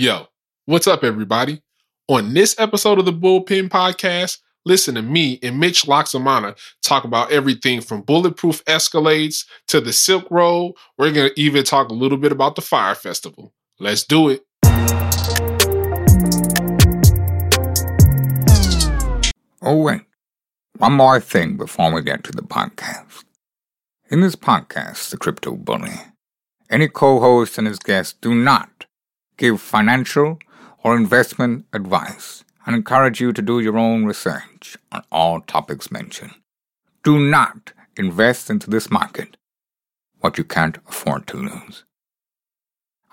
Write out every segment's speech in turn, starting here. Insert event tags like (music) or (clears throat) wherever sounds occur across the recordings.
Yo, what's up, everybody? On this episode of the Bullpen Podcast, listen to me and Mitch Lacsamana talk about everything from bulletproof Escalades to the Silk Road. We're going to even talk a little bit about the Fyre Festival. Let's do it. Oh, wait. One more thing before we get to the podcast. In this podcast, The Crypto Bully, any co host and his guests do not give financial or investment advice and encourage you to do your own research on all topics mentioned. Do not invest into this market what you can't afford to lose.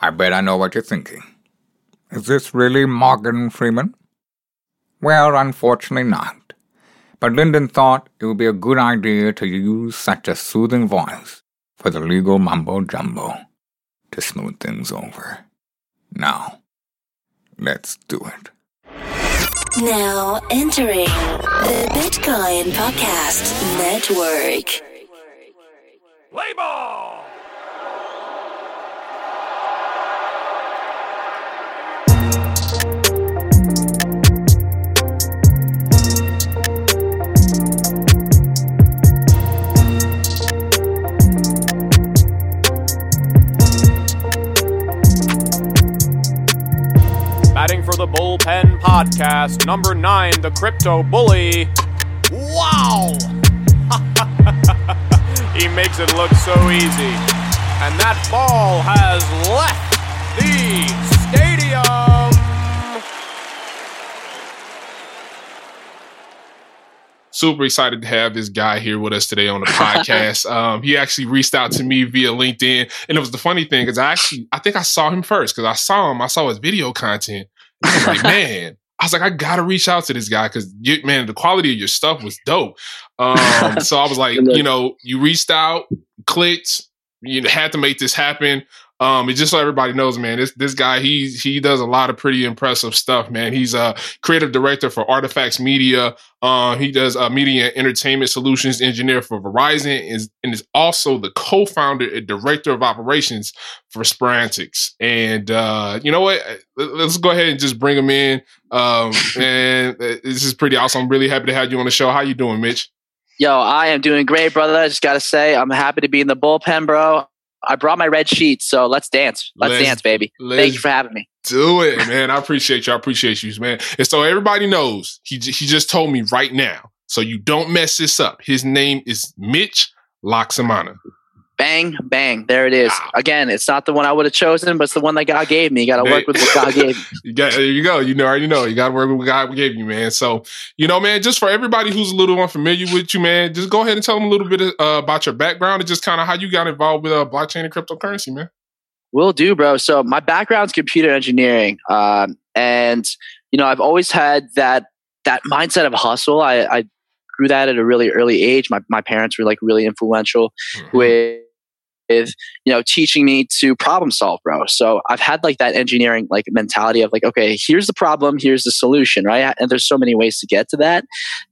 I bet I know what you're thinking. Is this really Morgan Freeman? Well, unfortunately not. But Lyndon thought it would be a good idea to use such a soothing voice for the legal mumbo jumbo to smooth things over. Now, let's do it. Now entering the Bitcoin Podcast Network. Play ball! For the Bullpen Podcast, number nine, the Crypto Bully. Wow! (laughs) he makes it look so easy. And that ball has left the stadium. Super excited to have this guy here with us today on the podcast. (laughs) um, he actually reached out to me via LinkedIn. And it was the funny thing because I actually, I think I saw him first because I saw him, I saw his video content. I was like, (laughs) man, I was like, I gotta reach out to this guy because man, the quality of your stuff was dope. Um, (laughs) so I was like, you know, you reached out, clicked, you had to make this happen. Um, and just so everybody knows, man, this this guy he he does a lot of pretty impressive stuff, man. He's a creative director for Artifacts Media. Uh, he does uh, media and entertainment solutions engineer for Verizon, is and is also the co-founder and director of operations for Spurantics. And uh, you know what? Let's go ahead and just bring him in. Um, (laughs) and this is pretty awesome. I'm really happy to have you on the show. How you doing, Mitch? Yo, I am doing great, brother. I just got to say, I'm happy to be in the bullpen, bro. I brought my red sheet, so let's dance. Let's, Let's- dance, baby. let's- Thank you for having me. Do it, man. I appreciate you. I appreciate you, man. And so everybody knows he he just told me right now, so you don't mess this up. His name is Mitch Lacsamana. Bang, bang. There it is. Wow. Again, it's not the one I would have chosen, but it's the one that God gave me. You got to work with what God gave (laughs) me. You got there you go. You know, already know. You got to work with what God gave you, man. So you know, man. Just for everybody who's a little unfamiliar with you, man, just go ahead and tell them a little bit uh, about your background and just kind of how you got involved with uh, blockchain and cryptocurrency, man. Will do, bro. So my background's computer engineering, um, and you know I've always had that that mindset of hustle. I, I grew that at a really early age. My my parents were like really influential with with you know teaching me to problem solve bro. So i've had like that engineering like mentality of like okay here's the problem here's the solution right? And there's so many ways to get to that.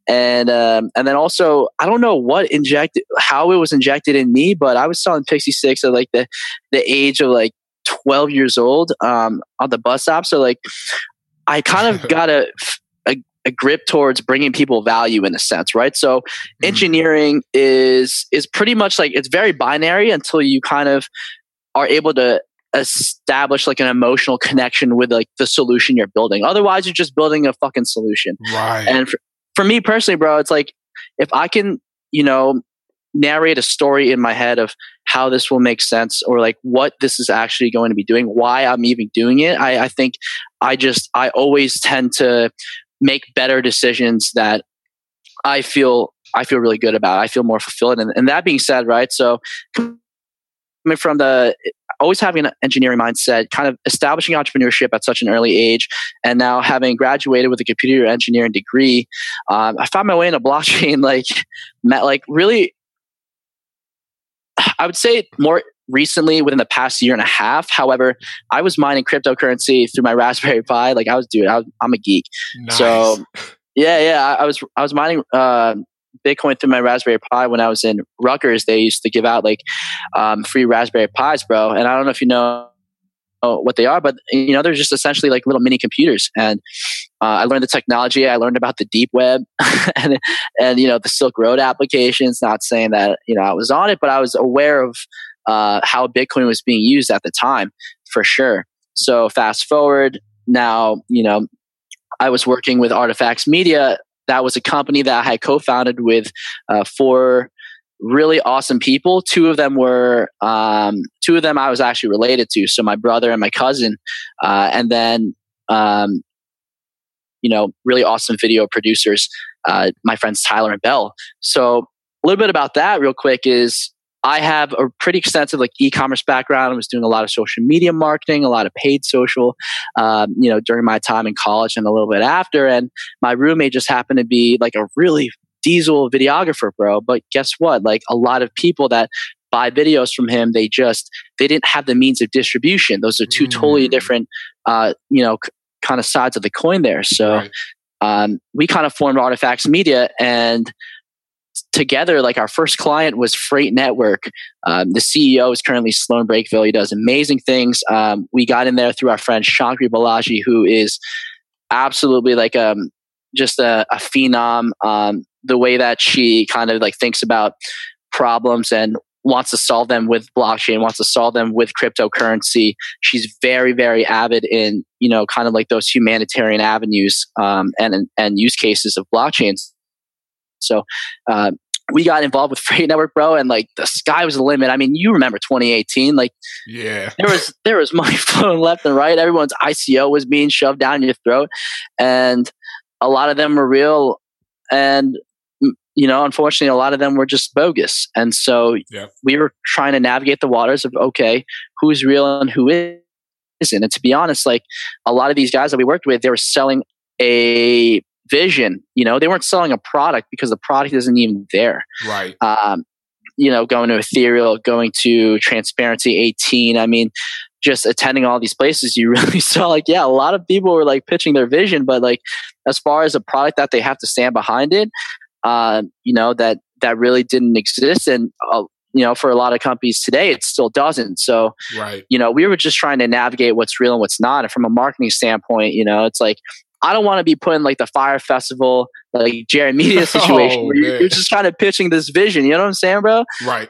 And um, and then also i don't know what injected how it was injected in me but i was selling pixie sticks at like the the age of like 12 years old um, on the bus stop. So like i kind of (laughs) got a, a grip towards bringing people value in a sense right so Mm-hmm. engineering is is pretty much like it's very binary until you kind of are able to establish like an emotional connection with like the solution you're building otherwise you're just building a fucking solution right. and for, for me personally bro it's like if i can you know narrate a story in my head of how this will make sense or like what this is actually going to be doing why i'm even doing it i, I think i just i always tend to make better decisions that i feel i feel really good about. I feel more fulfilled. And, and that being said right so coming from the always having an engineering mindset kind of establishing entrepreneurship at such an early age and now having graduated with a computer engineering degree um, i found my way into (laughs) blockchain like met like really i would say more recently within the past year and a half however i was mining cryptocurrency through my (laughs) raspberry pi like i was dude I i'm a geek nice. so yeah yeah I, I was i was mining uh, bitcoin through my raspberry pi when i was in rutgers they used to give out like um, free raspberry pis bro and i don't know if you know what they are, but you know, they're just essentially like little mini computers. And uh, I learned the technology. I learned about the deep web (laughs) and and you know the Silk Road applications. Not saying that you know I was on it, but I was aware of uh, how Bitcoin was being used at the time for sure. So fast forward now, you know, I was working with Artifacts Media. That was a company that I had co-founded with uh, four really awesome people. Two of them were um, two of them I was actually related to, so my brother and my cousin, uh, and then um, you know really awesome video producers, uh, my friends Tyler and Bell. So a little bit about that, real quick, is I have a pretty extensive like e-commerce background. I was doing a lot of social media marketing, a lot of paid social, um, you know, during my time in college and a little bit after. And my roommate just happened to be like a really diesel videographer, bro. But guess what? Like a lot of people that buy videos from him, they just they didn't have the means of distribution. Those are two mm. totally different, uh, you know, c- kind of sides of the coin there. So. Right. Um, we kind of formed Artifacts Media, and together, like our first client was Freight Network. Um, the CEO is currently Sloan Breakeville. He does amazing things. Um, we got in there through our friend Shankri Balaji, who is absolutely like um, just a, a phenom. Um, the way that she kind of like thinks about problems and wants to solve them with blockchain, wants to solve them with cryptocurrency. She's very, very avid in you know kind of like those humanitarian avenues um, and and use cases of blockchains. So uh, we got involved with (laughs) Freight Network, bro, and like the sky was the limit. I mean, you remember 2018, like yeah, there was (laughs) there was money (laughs) flowing left and right. Everyone's ICO was being shoved down your throat, and a lot of them were real, and you know, unfortunately, a lot of them were just bogus. And so yeah. we were trying to navigate the waters of okay, who's real and who isn't. And to be honest, like a lot of these guys that we worked with, they were selling a vision. You know, they weren't selling a product because the product isn't even there. Right. Um, you know, going to Ethereal, going to Transparency 18. I mean, just attending all these places, you (laughs) really saw like, yeah, a lot of people were like pitching their vision, but like as far as a product that they have to stand behind it, uh, you know, that that really didn't exist. And uh, you know, for a lot of companies today, it still doesn't. So, right. you know, we were just trying to navigate what's real and what's not. And from a marketing standpoint, you know, it's like I don't want to be put in like the Fyre Festival, like Jerry Media (laughs) situation oh, where you're, you're, just kind of pitching this vision. You know what I'm saying, bro? Right.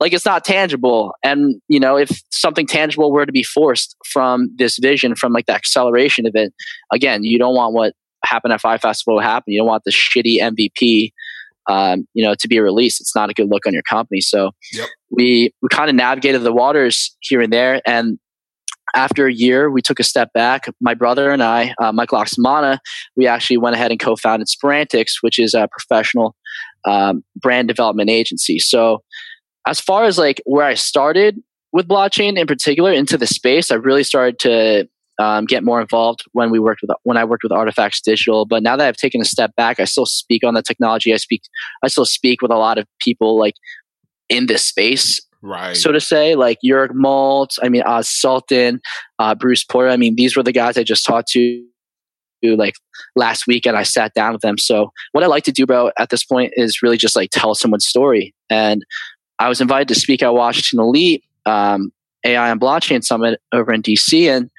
Like it's not tangible. And, you know, if something tangible were to be forced from this vision, from like the acceleration of it, again, you don't want what happened at Fyre Festival to happen. You don't want the shitty MVP, um, you know, to be released. It's not a good look on your company. So yep. we, we kind of navigated the waters here and there. And after a year, we took a step back. My brother and I, uh, Michael Lacsamana, we actually went ahead and co-founded Spurantics, which is a professional um, brand development agency. So, as far as like where I started with blockchain in particular into the space, I really started to um, get more involved when we worked with when I worked with Artifacts Digital. But now that I've taken a step back, I still speak on the technology. I speak, I still speak with a lot of people like in this space right? So to say, like Jörg Molt, I mean, Oz Sultan, uh, Bruce Porter. I mean, these were the guys I just talked to like last week and I sat down with them. So what I like to do, bro, at this point is really just like tell someone's story. And I was invited to speak at Washington Elite um, AI and Blockchain Summit over in DC. And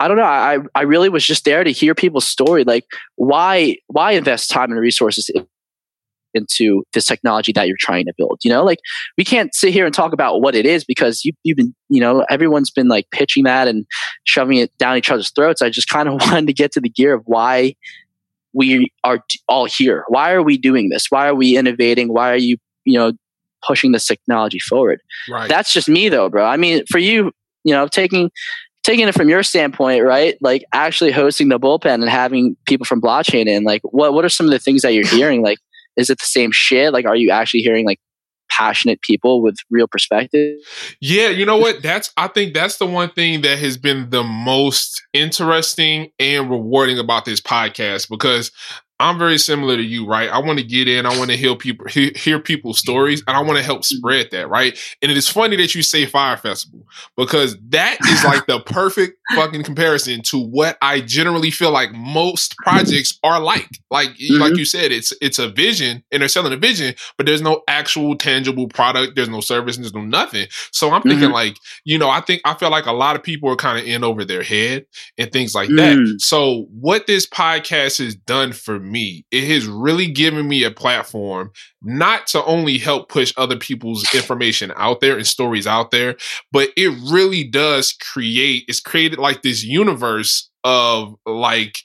I don't know, I, I really was just there to hear people's story. Like why, why invest time and resources into this technology that you're trying to build. You know, like we can't sit here and talk about what it is because you, you've been, you know, everyone's been like pitching that and shoving it down each other's throats. I just kind of (laughs) wanted to get to the gear of why we are all here. Why are we doing this? Why are we innovating? Why are you, you know, pushing this technology forward? Right. That's just me though, bro. I mean, for you, you know, taking taking it from your standpoint, right? Like actually hosting the bullpen and having people from blockchain in, like what what are some of the things that you're hearing? Like is it the same shit? Like, are you actually hearing like passionate people with real perspective? Yeah, you know what? That's I think that's the one thing that has been the most interesting and rewarding about this podcast because I'm very similar to you, right? I want to get in, I want to hear people hear, hear people's stories, and I want to help spread that, right? And it is funny that you say Fyre Festival because that is like the perfect fucking comparison to what I generally feel like most projects are like. Like Mm-hmm. like you said, it's it's a vision and they're selling a vision, but there's no actual tangible product, there's no service, there's no nothing. So I'm thinking Mhm. like, you know, I think I feel like a lot of people are kind of in over their head and things like that. Mm. So what this podcast has done for me, it has really given me a platform not to only help push other people's (laughs) information out there and stories out there, but it really does create, it's created like this universe of like,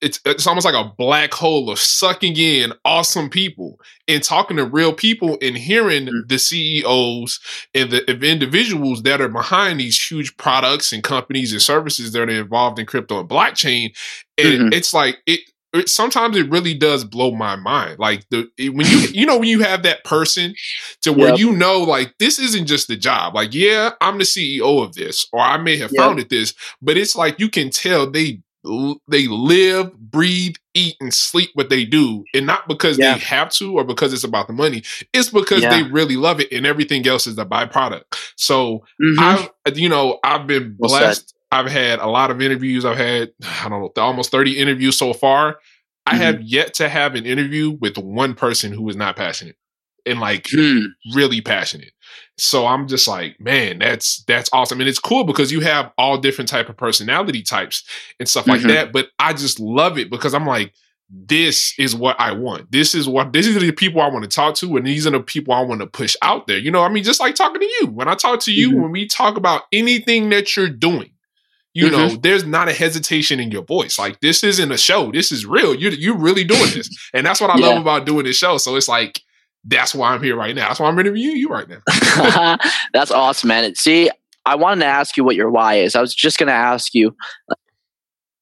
it's, it's almost like a black hole of sucking in awesome people and talking to real people and hearing Mm. the CEOs and the of individuals that are behind these huge products and companies and services that are involved in crypto and blockchain. And Mhm. it's like it, it sometimes it really does blow my mind. Like the it- when you you know when you have that person to where Yep. you know like this isn't just a job. Like yeah, I'm the CEO of this or I may have Yep. founded this, but it's like you can tell they they live, breathe, eat, and sleep what they do, and not because Yeah. they have to or because it's about the money. It's because Yeah. they really love it, and everything else is a byproduct. So Mhm. I've you know I've been Well said. I've had a lot of interviews. I've had (sighs) I don't know almost thirty interviews so far. I Mhm. have yet to have an interview with one person who is not passionate and like Hmm. really passionate. So I'm just like, man, that's that's awesome, and it's cool because you have all different type of personality types and stuff like Mhm. that. But I just love it because I'm like, this is what I want. This is what this is the people I want to talk to, and these are the people I want to push out there. You know, I mean, just like talking to you. When I talk to you, Mhm. when we talk about anything that you're doing, you know, Mm-hmm. there's not a hesitation in your voice. Like this isn't a show. This is real. You're you're really doing this, (laughs) and that's what I love about doing this show. So it's like that's why I'm here right now. That's why I'm interviewing you right now. (laughs) That's awesome, man. See, I wanted to ask you what your why is. I was just going to ask you,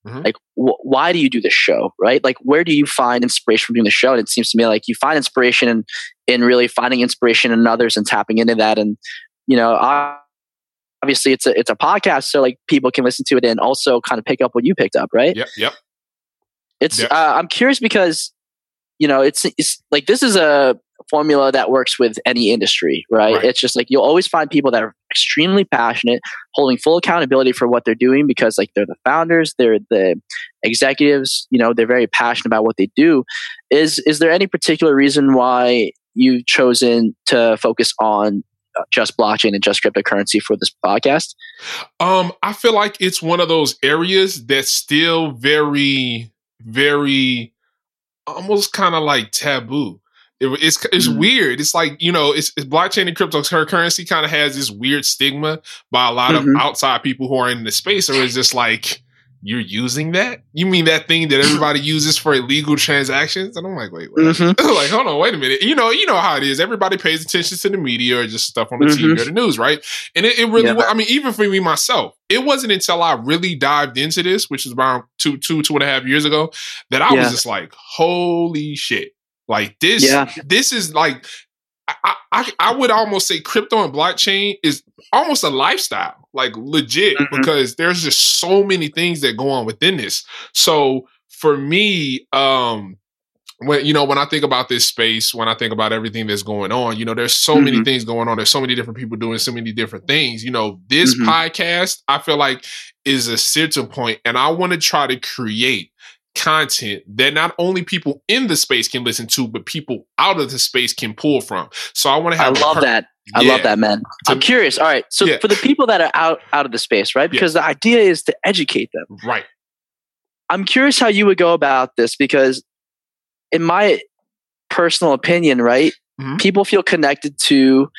Mhm. like, wh- why do you do this show, right? Like, where do you find inspiration from doing the show? And it seems to me like you find inspiration in, in really finding inspiration in others and tapping into that. And, you know, ob- obviously it's a, it's a podcast, so like people can listen to it and also kind of pick up what you picked up, right? Yep, yep. It's Yep. uh, I'm curious because you know it's it's like this is a formula that works with any industry, right? Right. It's just like you'll always find people that are extremely passionate, holding full accountability for what they're doing because like they're the founders, they're the executives, you know, they're very passionate about what they do. Is is there any particular reason why you've chosen to focus on just blockchain and just cryptocurrency for this podcast? Um, I feel like it's one of those areas that's still very, very, almost kind of like taboo. It, it's it's Mhm. weird. It's like you know, it's, it's blockchain and cryptocurrency kind of has this weird stigma by a lot Mhm. of outside people who are in the space, or it's just like you're using that. You mean that thing that everybody uses for illegal transactions? And I'm like, wait, what? Mhm. (laughs) like, hold on, wait a minute. You know, you know how it is. Everybody pays attention to the media or just stuff on the TV Mhm. or the news, right? And it, it really, Yeah. wa- I mean, even for me myself, it wasn't until I really dived into this, which is around two, two, two and a half years ago, that I Yeah. was just like, holy shit. Like this, Yeah. this is like, I, I, I would almost say crypto and blockchain is almost a lifestyle, like legit, Mhm. because there's just so many things that go on within this. So for me, um, when you know when I think about this space, when I think about everything that's going on, you know, there's so many Mhm. things going on. There's so many different people doing so many different things. You know, this Mhm. podcast I feel like is a center point, and I want to try to create content that not only people in the space can listen to, but people out of the space can pull from. So I want to have. a love that. I Yeah. love that, man. To- I'm curious. All right. So Yeah. for the people that are out out of the space, right? Because the idea is to educate them. Right. I'm curious how you would go about this because in my personal opinion, right? Mhm. People feel connected to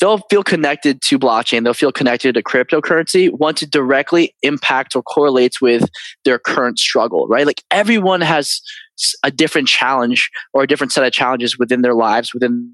they'll feel connected to blockchain, they'll feel connected to cryptocurrency once it directly impacts or correlates with their current struggle, right? Like everyone has a different challenge or a different set of challenges within their lives, within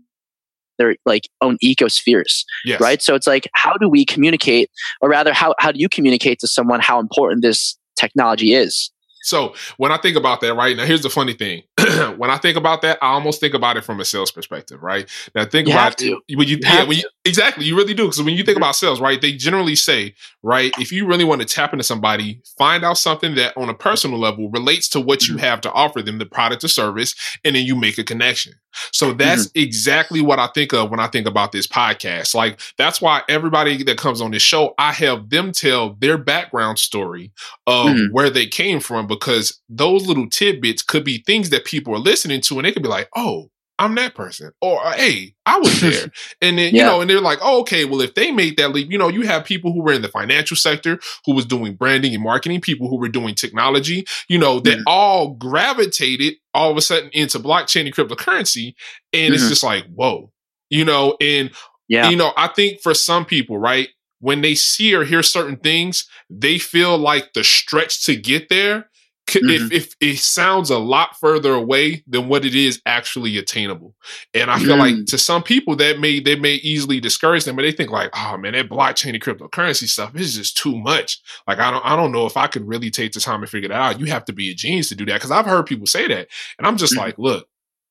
their like own ecospheres Yes. right so it's like how do we communicate or rather how, how do you communicate to someone how important this technology is So when I think about that, right now, here's the funny thing. (clears throat) when I think about that, I almost think about it from a sales perspective, right? Now think You about it when you, You yeah, when you exactly you really do because when you think mm-hmm. about sales, right? They generally say, right, if you really want to tap into somebody, find out something that on a personal level relates to what you mm-hmm. have to offer them, the product or service, and then you make a connection. So that's mm-hmm. exactly what I think of when I think about this podcast. Like that's why everybody that comes on this show, I have them tell their background story of Mhm. where they came from because those little tidbits could be things that people are listening to and they could be like, "Oh, I'm that person," or "Hey, I was (laughs) there," and then you know, and they're like, "Oh, okay, well, if they made that leap, you know, you have people who were in the financial sector who was doing branding and marketing, people who were doing technology, you know, that Mhm. all gravitated all of a sudden into blockchain and cryptocurrency, and it's Mhm. just like, whoa, you know, and Yeah. you know, I think for some people, right, when they see or hear certain things, they feel like the stretch to get there. C- If, if it sounds a lot further away than what it is actually attainable, and I feel like Mm. to some people that may they may easily discourage them, but they think like, oh man, that blockchain and cryptocurrency stuff is just too much. Like I don't I don't know if I could really take the time to figure that out. You have to be a genius to do that because I've heard people say that, and I'm just Mhm. like, look,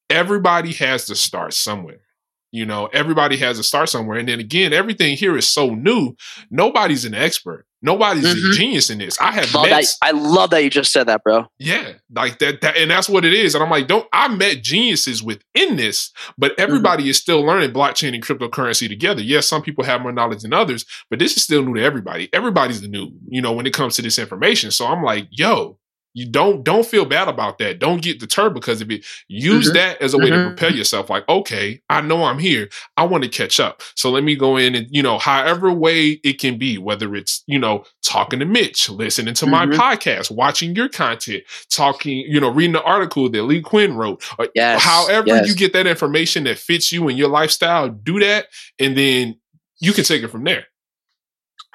everybody has to start somewhere. You know, everybody has to start somewhere. And then again, everything here is so new. Nobody's an expert. Nobody's a Mhm. genius in this. I have Love met, that. I love that you just said that, bro. yeah, like that, that, and that's what it is. And I'm like, don't, I met geniuses within this, but everybody is still learning blockchain and cryptocurrency together. Yes, some people have more knowledge than others, but this is still new to everybody. Everybody's the new, you know, when it comes to this information. So I'm like, yo, you don't don't feel bad about that. Don't get deterred because of it. Use Mhm. that as a way to Mhm. prepare yourself. Like, okay, I know I'm here. I want to catch up. So let me go in and, you know, however way it can be, whether it's, you know, talking to Mitch, listening to my Mhm. podcast, watching your content, talking, you know, reading the article that Lee Quinn wrote. Or Yes, however yes. you get that information that fits you and your lifestyle, do that. And then you can take it from there.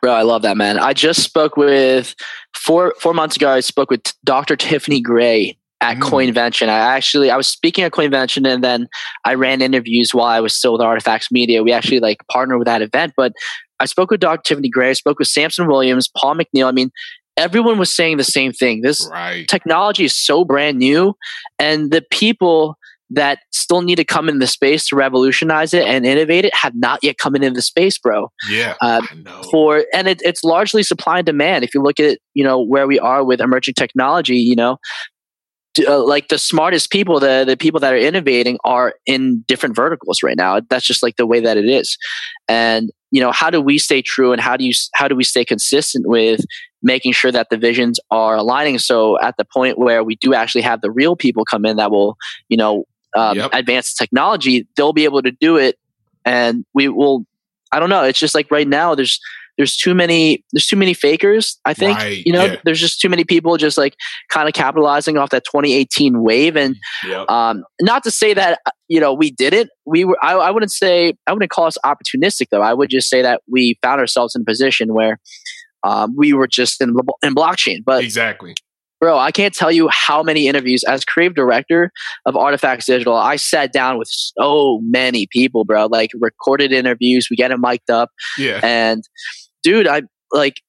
Bro, I love that, man. I just spoke with four four months ago. I spoke with Dr. Tiffany Gray at Mm. Coinvention. I actually I was speaking at Coinvention, and then I ran interviews while I was still with Artifacts Media. We actually like partnered with that event. But I spoke with Dr. Tiffany Gray. I spoke with Samson Williams, Paul McNeil. I mean, everyone was saying the same thing. This Right. technology is so brand new, and the people that still need to come in the space to revolutionize it and innovate it have not yet come into the space, bro. Yeah. Uh, for and it, it's largely supply and demand. If you look at you know where we are with emerging technology you know d- uh, like the smartest people the the people that are innovating are in different verticals right now. That's just like the way that it is. And you know how do we stay true and how do you how do we stay consistent with making sure that the visions are aligning? So at the point where we do actually have the real people come in that will you know um, Yep. advance technology they'll be able to do it and we will i don't know it's just like right now there's there's too many there's too many fakers i think Right, you know yeah. there's just too many people just like kind of capitalizing off that 2018 wave and Yep. um not to say that uh, you know we did it we were I, I wouldn't say i wouldn't call us opportunistic though i would just say that we found ourselves in a position where um, we were just in, in blockchain but exactly. Bro i can't tell you how many interviews as creative director of artifacts digital i sat down with so many people bro like recorded interviews we get them mic'd up Yeah. and dude i like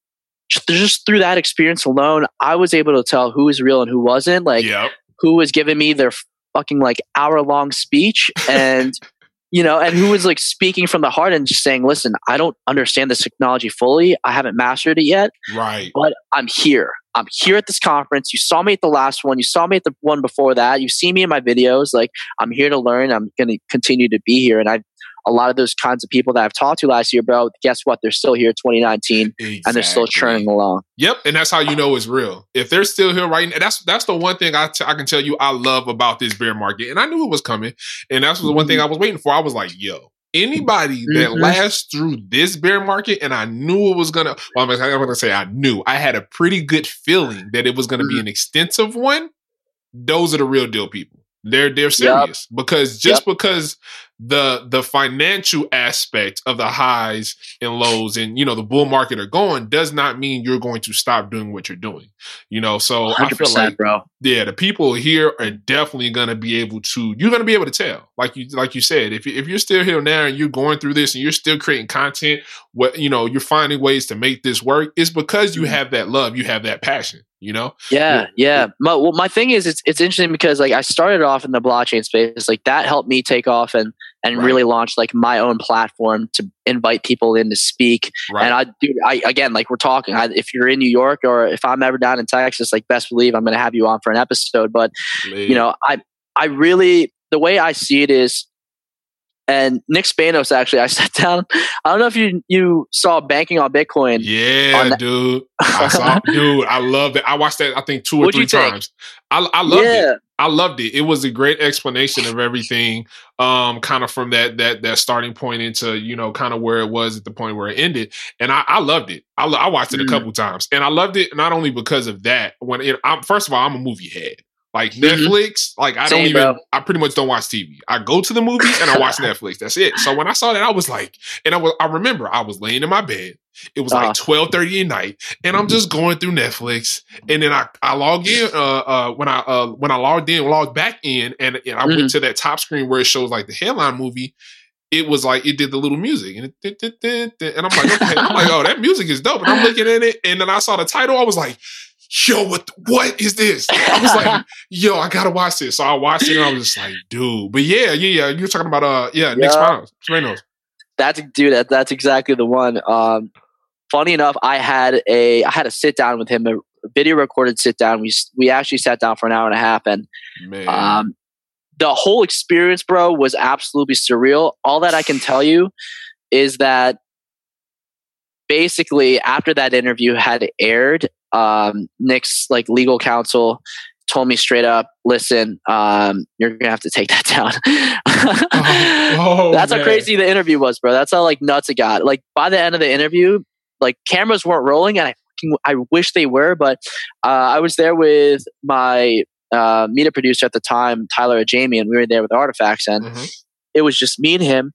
just- through that experience alone i was able to tell who was real and who wasn't like yep. who was giving me their fucking like hour long speech and (laughs) you know and who was like speaking from the heart and just saying listen i don't understand this technology fully. I haven't mastered it yet Right. but i'm here. I'm here at this conference. You saw me at the last one. You saw me at the one before that. You see me in my videos. Like i'm here to learn. I'm going to continue to be here. And i a lot of those kinds of people that I've talked to last year, bro, guess what? They're still here 2019 and they're still Exactly. churning along. Yep, and that's how you know it's real. If they're still here right now, that's that's the one thing I, t- I can tell you I love about this bear market, and I knew it was coming, and that's the one thing I was waiting for. I was like, yo. Anybody that Mhm. lasts through this bear market, and I knew it was gonna. Well, I'm gonna, I'm gonna say I knew. I had a pretty good feeling that it was gonna be an extensive one. Those are the real deal people. They're they're serious because just because the the financial aspect of the highs and lows and you know the bull market are going does not mean you're going to stop doing what you're doing you know so i feel like bro. yeah the people here are definitely going to be able to you're going to be able to tell like you like you said if, if you're still here now and you're going through this and you're still creating content what you know you're finding ways to make this work it's because you Mhm. have that love you have that passion You know? Yeah, yeah. My, well, my thing is, it's it's interesting because like I started off in the blockchain space, like that helped me take off and and Right. really launch like my own platform to invite people in to speak. Right. And I do, I again, like we're talking. I, if you're in New York or if I'm ever down in Texas, like best believe I'm going to have you on for an episode. But you know, I I really the way I see it is, and Nick Spanos actually, I (laughs) sat down. I don't know if you you saw banking on Bitcoin. Yeah, on dude. I saw, (laughs) dude. I love it. I watched that. I think two or What'd three times. I, I loved it. I loved it. It was a great explanation of everything, um, kind of from that that that starting point into you know kind of where it was at the point where it ended, and I, I loved it. I, I watched it a Mm. couple times, and I loved it not only because of that. When it, I'm first of all, I'm a movie head. Like Mhm. Netflix, like I don't even. bro. I pretty much don't watch TV. I go to the movies and I watch (laughs) Netflix. That's it. So when I saw that, I was like, and I was. I remember I was laying in my bed. It was Uh-huh. like twelve thirty at night, and I'm just going through Netflix, and then I I log in uh uh when I uh when I logged in logged back in and, and I Mm-hmm. went to that top screen where it shows like the headline movie. It was like it did the little music and it, and I'm like okay I'm like (laughs) oh that music is dope and I'm looking at it and then I saw the title I was like yo what what is this I was like (laughs) yo I gotta watch this so I watched it and I was just like dude but yeah yeah yeah you're talking about uh yeah Nick. Spanos Spanos That's dude. That, that's exactly the one. Um, funny enough, I had a I had a sit down with him, a video recorded sit down. We we actually sat down for an hour and a half, and man um, the whole experience, bro, was absolutely surreal. All that I can tell you is that basically after that interview had aired, um, Nick's like legal counsel told me straight up, "Listen, um, you're gonna have to take (laughs) that down." oh, (laughs) That's how crazy the interview was, bro. That's how like nuts it got. Like by the end of the interview, like cameras weren't rolling, and I fucking- I wish they were, but uh, I was there with my uh, media producer at the time, Tyler and Jamie, and we were there with Artifacts, and Mhm. it was just me and him.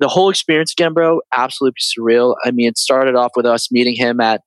The whole experience again, bro, absolutely surreal. I mean, it started off with us meeting him at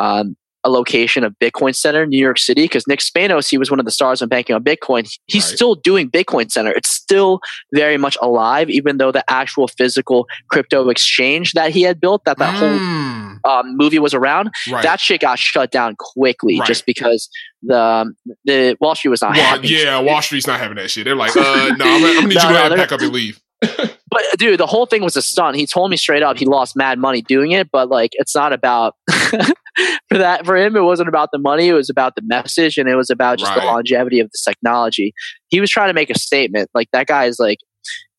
um, a location of Bitcoin Center, in New York City, because Nick Spanos, he was one of the stars on banking on Bitcoin. He's Right. still doing Bitcoin Center. It's still very much alive, even though the actual physical crypto exchange that he had built, that that whole Mm, um, movie was around, right. that shit got shut down quickly Right. just because the um, the Wall Street was not Wall, yeah, Wall Street's not having that shit. They're like, uh, no, I'm, gonna- I'm gonna need (laughs) No, you to no, pack up and leave. (laughs) But dude, the whole thing was a stunt. He told me straight up he lost mad money doing it, but like it's not about (laughs) for that for him it wasn't about the money, it was about the message and it was about just the longevity of this technology. He was trying to make a statement. Like that guy is like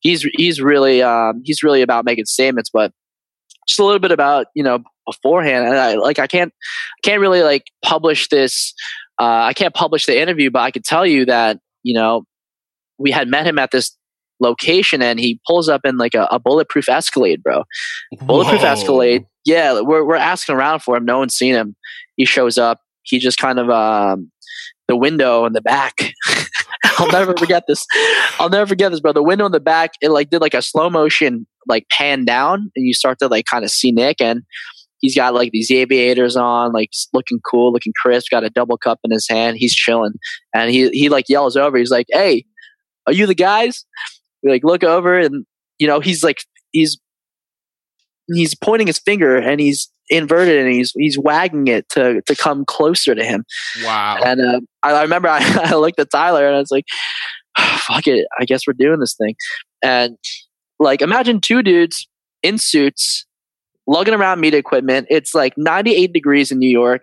he's he's really um he's really about making statements, but just a little bit about, you know, beforehand. And I like I can't can't really like publish this uh I can't publish the interview, but I could tell you that, you know, we had met him at this location and he pulls up in like a, a bulletproof Escalade, bro. Bulletproof Whoa. Escalade. Yeah, we're we're asking around for him. No one's seen him. He shows up. He just kind of um the window in the back. (laughs) I'll never forget this. I'll never forget this, bro. The window in the back, it like did like a slow motion like pan down, and you start to like kind of see Nick, and he's got like these aviators on, like looking cool, looking crisp. Got a double cup in his hand. He's chilling, and he he like yells over. He's like, "Hey, are you the guys?" We like look over, and you know he's like he's he's pointing his finger and he's inverted and he's he's wagging it to to come closer to him. Wow. And uh, I, I remember (laughs) I, I looked at Tyler and I was like, (sighs) "Fuck it, I guess we're doing this thing." And like, imagine two dudes in suits lugging around media equipment. It's like 98 degrees in New York.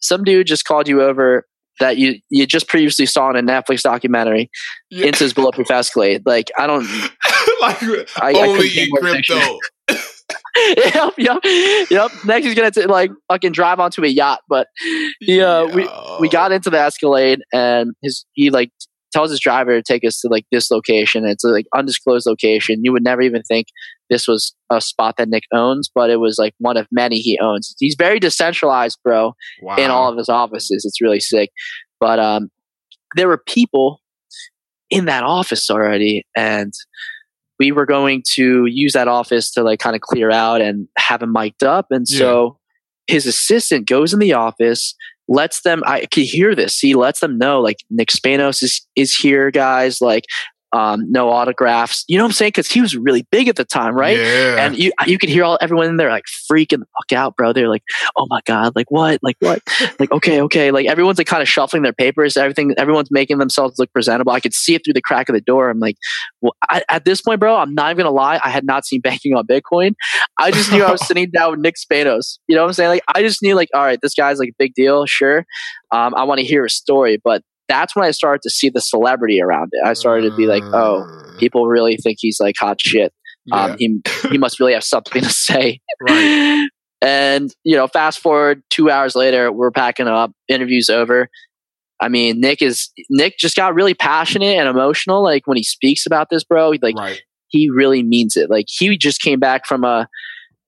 Some dude just called you over that you you just previously saw in a Netflix documentary Yeah. into his bulletproof Escalade. Like, I don't. (laughs) like I, I only get in crypto. (laughs) yep, yep, yep. Next, he's gonna t- like fucking drive onto a yacht. But uh, Yeah, we- we got into the Escalade, and his he like tells his driver to take us to like this location. It's a like undisclosed location. You would never even think this was a spot that Nick owns, but it was like one of many he owns. He's very decentralized, bro wow. in all of his offices. It's really sick. But um, there were people in that office already, and we were going to use that office to like kind of clear out and have him mic'd up. And so his assistant goes in the office, lets them. I can hear this. He lets them know like Nick Spanos is is here, guys. Like um, no autographs. You know what I'm saying? Because he was really big at the time, right? Yeah. And you you could hear all everyone in there like freaking the fuck out, bro. They're like, "Oh my god, like what? Like what? like okay, okay." Like everyone's like kind of shuffling their papers. Everything, everyone's making themselves look presentable. I could see it through the crack of the door. I'm like, well, I, at this point, bro, I'm not even gonna lie. I had not seen banking on Bitcoin. I just knew I was (laughs) sitting down with Nick Spanos. You know what I'm saying? Like I just knew like, all right, this guy's like a big deal. Sure, um, I want to hear a story, but that's when I started to see the celebrity around it. I started to be like, oh, Uh, people really think he's like hot shit. yeah. Um, he he must really have something to say. Right. (laughs) And you know, fast forward two hours later, we're packing up. Interview's over. I mean, Nick is Nick just got really passionate and emotional. Like when he speaks about this, bro. Like right. he really means it. Like he just came back from a.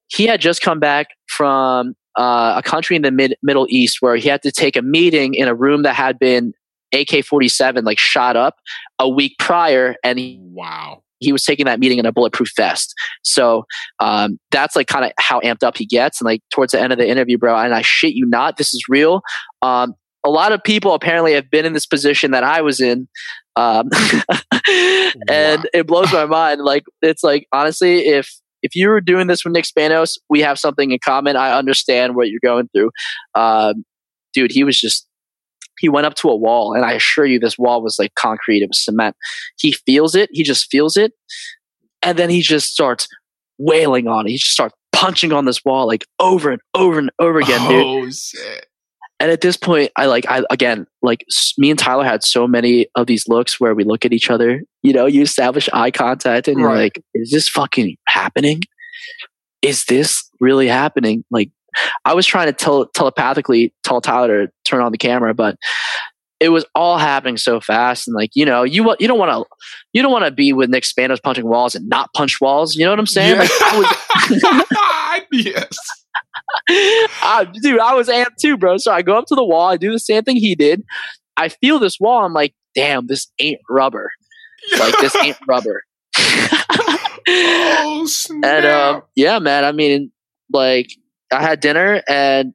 He had just come back from uh, a country in the mid Middle East where he had to take a meeting in a room that had been AK forty seven like shot up a week prior, and he Wow. he was taking that meeting in a bulletproof vest. So um, that's like kind of how amped up he gets. And like towards the end of the interview, bro, and I shit you not, this is real. Um, a lot of people apparently have been in this position that I was in. Um, (laughs) and Wow. it blows my mind. Like it's like honestly, if if you were doing this with Nick Spanos, we have something in common. I understand what you're going through. Um, dude, he was just he went up to a wall, and I assure you, this wall was like concrete. It was cement. He feels it. He just feels it, and then he just starts wailing on it. He just starts punching on this wall like over and over and over again, dude. oh shit. And at this point, I like, I again, like me and Tyler had so many of these looks where we look at each other. You know, you establish eye contact, and you're like, "Is this fucking happening? Is this really happening?" Like, I was trying to tele- telepathically tell Tyler to turn on the camera, but it was all happening so fast. And like, you know, you you don't want to you don't want to be with Nick Spanos punching walls and not punch walls. You know what I'm saying? Yeah. Like, I was, (laughs) yes. (laughs) I, dude, I was amped too, bro. So I go up to the wall. I do the same thing he did. I feel this wall. I'm like, damn, this ain't rubber. Like this ain't (laughs) rubber. oh snap. and um, yeah, man. I mean, like I had dinner and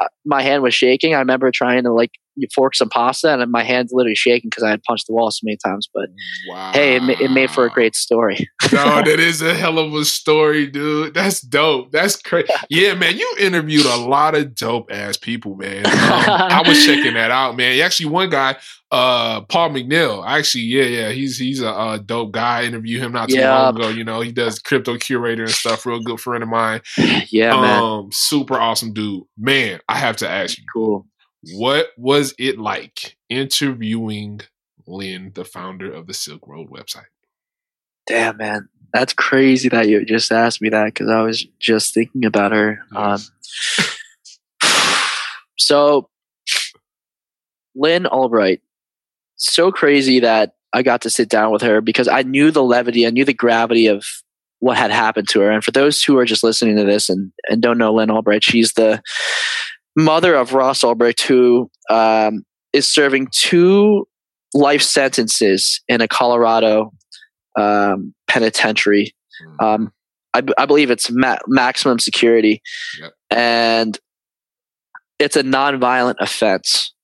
uh, my hand was shaking. I remember trying to like fork some pasta, and my hand's literally shaking because I had punched the wall so many times. But wow. hey, it, it made for a great story. no, (laughs) that is a hell of a story, dude. That's dope. That's crazy. Yeah, man, you interviewed a lot of dope ass people, man. Um, I was (laughs) checking that out, man. Actually, one guy, uh, Paul McNeil. Actually, yeah, yeah, he's he's a, uh dope guy. I interviewed him not too Yeah. long ago. You know, he does crypto curator and stuff. Real good friend of mine. yeah, man. um, super awesome dude. Man, I have to ask you, Cool. What was it like interviewing Lyn, the founder of the Silk Road website? Damn, man. That's crazy that you just asked me that because I was just thinking about her. Um, (sighs) so, Lyn Ulbricht, so crazy that I got to sit down with her because I knew the levity, I knew the gravity of what had happened to her. And for those who are just listening to this and, and don't know Lyn Ulbricht, she's the mother of Ross Ulbricht, who um, is serving two life sentences in a Colorado um, penitentiary. Um, I, b- I believe it's ma- maximum security, Yep. and it's a nonviolent offense.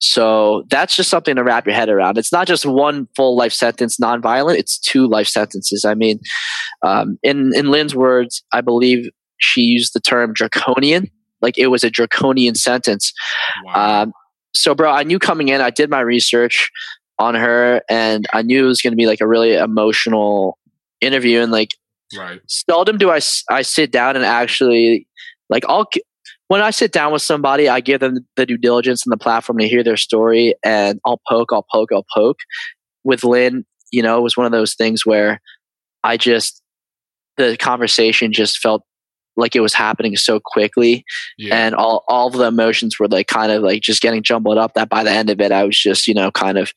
So that's just something to wrap your head around. It's not just one full life sentence, nonviolent. It's two life sentences. I mean, um, in in Lyn's words, I believe she used the term draconian, like it was a draconian sentence. wow. Um, so, bro, I knew coming in, I did my research on her, and I knew it was going to be like a really emotional interview. And like, right. seldom do I I sit down and actually like I'll when I sit down with somebody, I give them the due diligence and the platform to hear their story, and I'll poke, I'll poke, I'll poke. With Lyn, you know, it was one of those things where I just the conversation just felt like it was happening so quickly Yeah. and all all of the emotions were like kind of like just getting jumbled up that by the end of it i was just you know kind of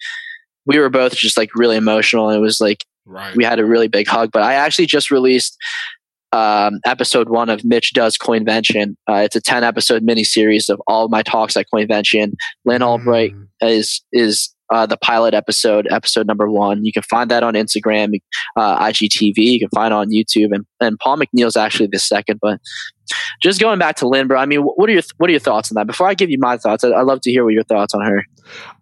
we were both just like really emotional and it was like right. we had a really big hug but i actually just released um, episode one of mitch does coinvention uh, it's a 10 episode mini series of all of my talks at coinvention Lyn Ulbricht Mm. is is uh, the pilot episode, episode number one. You can find that on Instagram, uh, IGTV. You can find it on YouTube, and and Paul McNeil's actually the second. But just going back to Lyn, bro. I mean, what are your what are your thoughts on that? Before I give you my thoughts, I, I'd love to hear what your thoughts on her.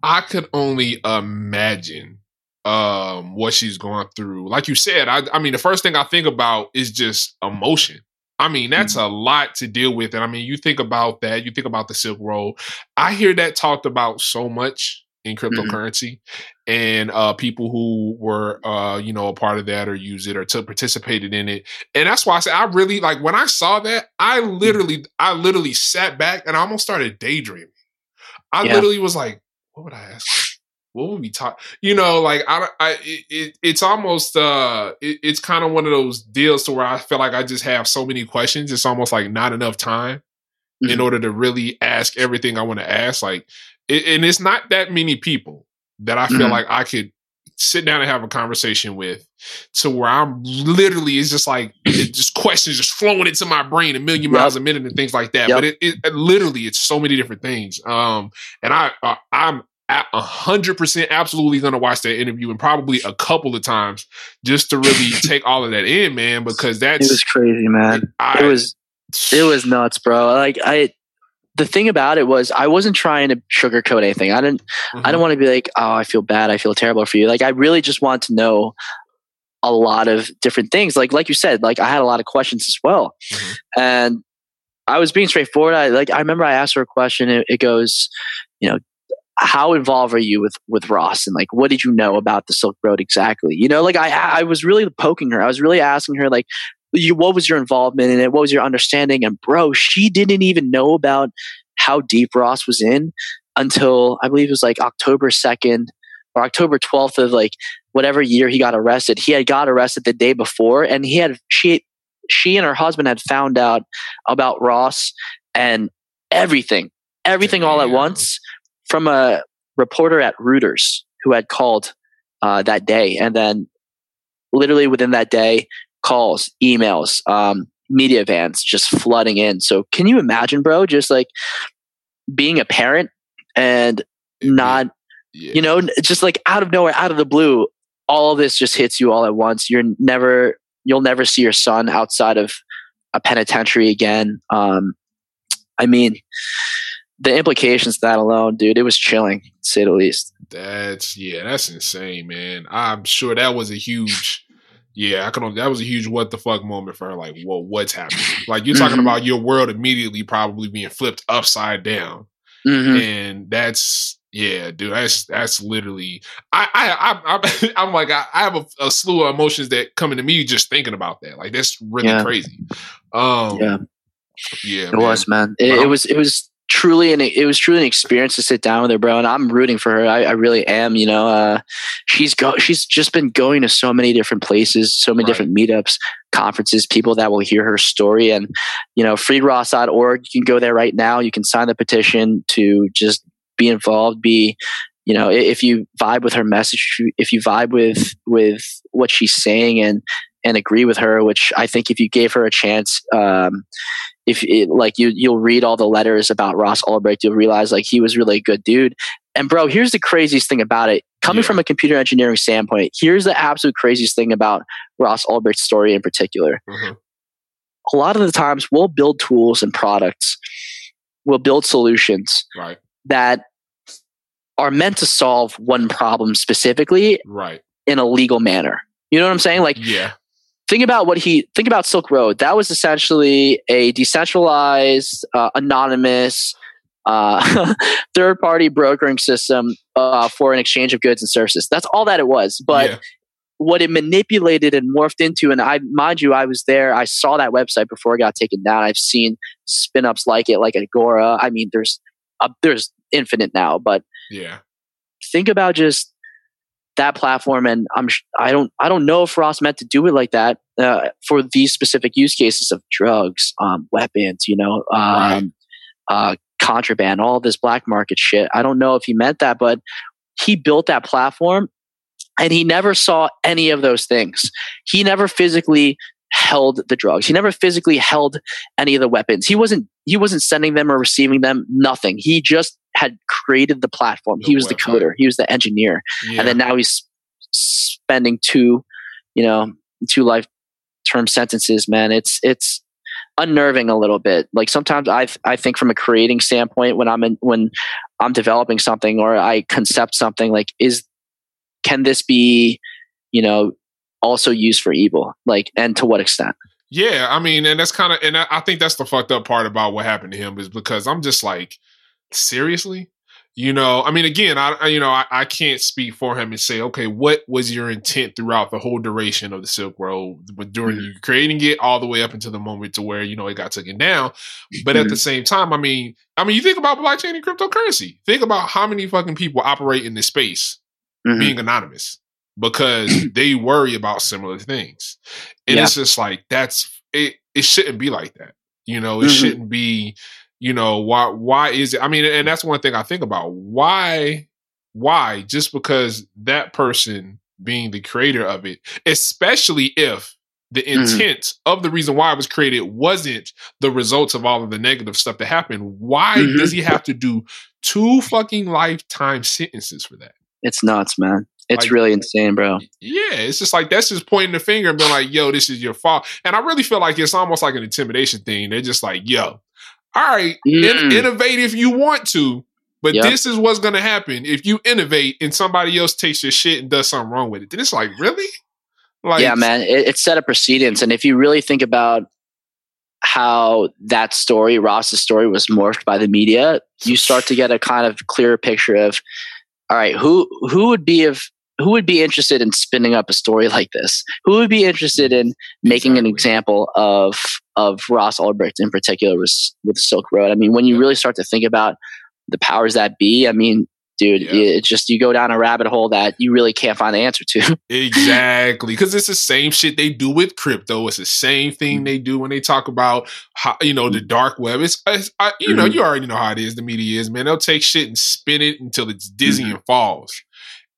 I could only imagine um what she's going through. Like you said, I I mean the first thing I think about is just emotion. I mean, that's mm-hmm. a lot to deal with. And I mean, you think about that, you think about the Silk Road. I hear that talked about so much in mm-hmm. cryptocurrency mm-hmm. and uh, people who were uh, you know a part of that or use it or to participated in it and that's why i said i really like when i saw that i mm-hmm. literally i literally sat back and i almost started daydreaming i yeah. literally was like what would i ask what would we talk? You know, like I, I it, it's almost uh, it, it's kind of one of those deals to where I feel like I just have so many questions. It's almost like not enough time mm-hmm. in order to really ask everything I want to ask. Like, it, and it's not that many people that I feel mm-hmm. like I could sit down and have a conversation with to where I'm literally it's just like it just questions just flowing into my brain a million yep. miles a minute and things like that. Yep. But it, it, literally it's so many different things. Um, and I, I I'm a hundred percent absolutely gonna watch that interview and probably a couple of times just to really (laughs) take all of that in, man. Because that's it was crazy, man. I, it was it was nuts, bro. Like I the thing about it was I wasn't trying to sugarcoat anything. I didn't mm-hmm. I didn't want to be like, oh, I feel bad, I feel terrible for you. Like I really just want to know a lot of different things. Like like you said, like I had a lot of questions as well. Mm-hmm. And I was being straightforward. I like I remember I asked her a question. It, it goes, you know, how involved are you with with Ross and like what did you know about the Silk Road exactly? You know, like I I was really poking her. I was really asking her like you, what was your involvement in it? What was your understanding? And bro, she didn't even know about how deep Ross was in until I believe it was like October 2nd or October 12th of like whatever year he got arrested. He had got arrested the day before and he had she she and her husband had found out about Ross and everything everything all at once from a reporter at Reuters who had called uh, that day, and then literally within that day, calls, emails, um, media vans just flooding in. So can you imagine, bro? Just like being a parent and not, yeah. you know, just like out of nowhere, out of the blue, all of this just hits you all at once. You're never, you'll never see your son outside of a penitentiary again. Um, I mean, the implications of that alone, dude, it was chilling, to say the least. That's yeah, that's insane, man. I'm sure that was a huge yeah, I can that was a huge what the fuck moment for her. Like, well, what's happening? (laughs) Like you're talking mm-hmm. about your world immediately probably being flipped upside down. Mm-hmm. And that's yeah, dude. That's that's literally. I I, I (laughs) I'm like I, I have a, a, slew of emotions that come into me just thinking about that. Like that's really yeah. crazy. Um, yeah, yeah, it man. was man. It, it was it was truly and it was truly an experience to sit down with her, bro. And I'm rooting for her. I, I really am. You know, uh, she's go she's just been going to so many different places, so many right. different meetups, conferences, people that will hear her story. And you know, freeross.org. You can go there right now. You can sign the petition to just be involved. Be you know, if you vibe with her message, if you vibe with with what she's saying and and agree with her, which I think if you gave her a chance, um, if it, like you you'll read all the letters about Ross Ulbricht, you'll realize like he was really a good dude. And bro, here's the craziest thing about it. Coming yeah. from a computer engineering standpoint, here's the absolute craziest thing about Ross Ulbricht's story in particular. Mm-hmm. A lot of the times we'll build tools and products, we'll build solutions right. that are meant to solve one problem specifically right. in a legal manner. You know what I'm saying? Like yeah think about what he think about Silk Road. That was essentially a decentralized, uh, anonymous, uh, (laughs) third party brokering system uh, for an exchange of goods and services. That's all that it was. But yeah. what it manipulated and morphed into, and I mind you, I was there. I saw that website before it got taken down. I've seen spin ups like it, like Agora. I mean, there's uh, there's infinite now, but yeah. Think about just that platform and i'm i don't i don't know if ross meant to do it like that uh, for these specific use cases of drugs um, weapons you know um, uh, contraband all this black market shit i don't know if he meant that but he built that platform and he never saw any of those things he never physically held the drugs. He never physically held any of the weapons. He wasn't he wasn't sending them or receiving them. Nothing. He just had created the platform. he oh, was the coder. He was the engineer. Yeah. And then now he's spending two, you know, two life term sentences. Man, it's it's unnerving a little bit. Like sometimes I I think from a creating standpoint when I'm in when I'm developing something or I concept something like is can this be, you know, also used for evil? Like, and to what extent? Yeah, I mean, and that's kind of, and I, I think that's the fucked up part about what happened to him is because I'm just like, seriously, you know. I mean, again, I, you know, I, I can't speak for him and say, okay, what was your intent throughout the whole duration of the Silk Road, but during Mm-hmm. you creating it all the way up until the moment to where you know it got taken down. But at Mhm. the same time, I mean, I mean, you think about blockchain and cryptocurrency. Think about how many fucking people operate in this space Mhm. being anonymous because they worry about similar things. And Yeah. it's just like that's it it shouldn't be like that. You know, it Mhm. shouldn't be, you know, why why is it I mean, and that's one thing I think about. Why why just because that person being the creator of it, especially if the Mhm. intent of the reason why it was created wasn't the results of all of the negative stuff that happened. Why Mhm. does he have to do two fucking lifetime sentences for that? It's nuts, man. It's Like- really insane, bro. Yeah, it's just like that's just pointing the finger and being like, "Yo, this is your fault." And I really feel like it's almost like an intimidation thing. They're just like, "Yo, all right, in- Mm. innovate if you want to, but Yep. this is what's going to happen if you innovate and somebody else takes your shit and does something wrong with it." Then it's like, really? Like, yeah, man, it, it set a precedence. And if you really think about how that story, Ross's story, was morphed by the media, you start to get a kind of clearer picture of, all right, who who would be if who would be interested in spinning up a story like this? Who would be interested in making an example of of Ross Ulbricht in particular with, with Silk Road? I mean, when you really start to think about the powers that be, I mean, dude, Yeah. it's just you go down a rabbit hole that you really can't find the answer to. (laughs) Exactly, because it's the same shit they do with crypto. It's the same thing mm-hmm. they do when they talk about how you know the mm-hmm. dark web. It's, it's I, you know Mhm. you already know how it is. The media is man. They'll take shit and spin it until it's dizzy mm-hmm. and falls.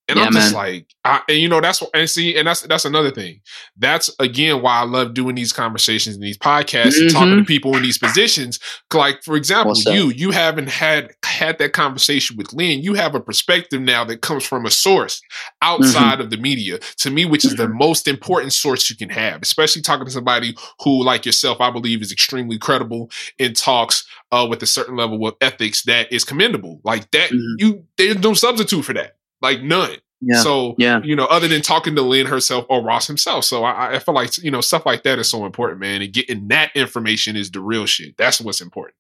And Yeah, I'm just man. like, I, and you know that's and see, and that's that's another thing. That's again why I love doing these conversations and these podcasts and talking to mm-hmm. people in these positions. Like for example, you you haven't had had that conversation with Lyn. You have a perspective now that comes from a source mm-hmm. outside of the media to me, which is the mm-hmm. most important source you can have, especially talking to somebody who, like yourself, I believe is extremely credible and talks uh, with a certain level of ethics that is commendable. Like that, you there's no substitute for that. Like none. Yeah. So Yeah. you know, other than talking to Lyn herself or Ross himself. So I, I feel like you know stuff like that is so important, man. And getting that information is the real shit. That's what's important.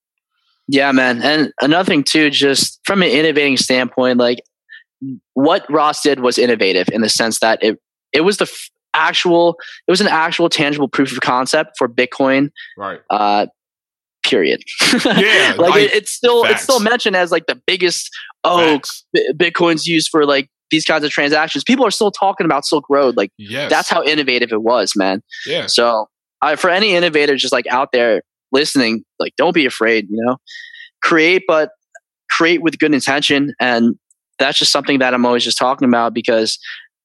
Yeah, man. And another thing too, just from an innovating standpoint, like what Ross did was innovative in the sense that it it was the f- actual it was an actual tangible proof of concept for Bitcoin. Right. Uh, period. (laughs) Yeah, like, like, it, it's still it's still mentioned as like the biggest. Oh, B- Bitcoin's used for like these kinds of transactions. People are still talking about Silk Road. Like Yes. that's how innovative it was, man. Yeah. So, I, for any innovator just like out there listening, like don't be afraid. You know, create, but create with good intention, and that's just something that I'm always just talking about because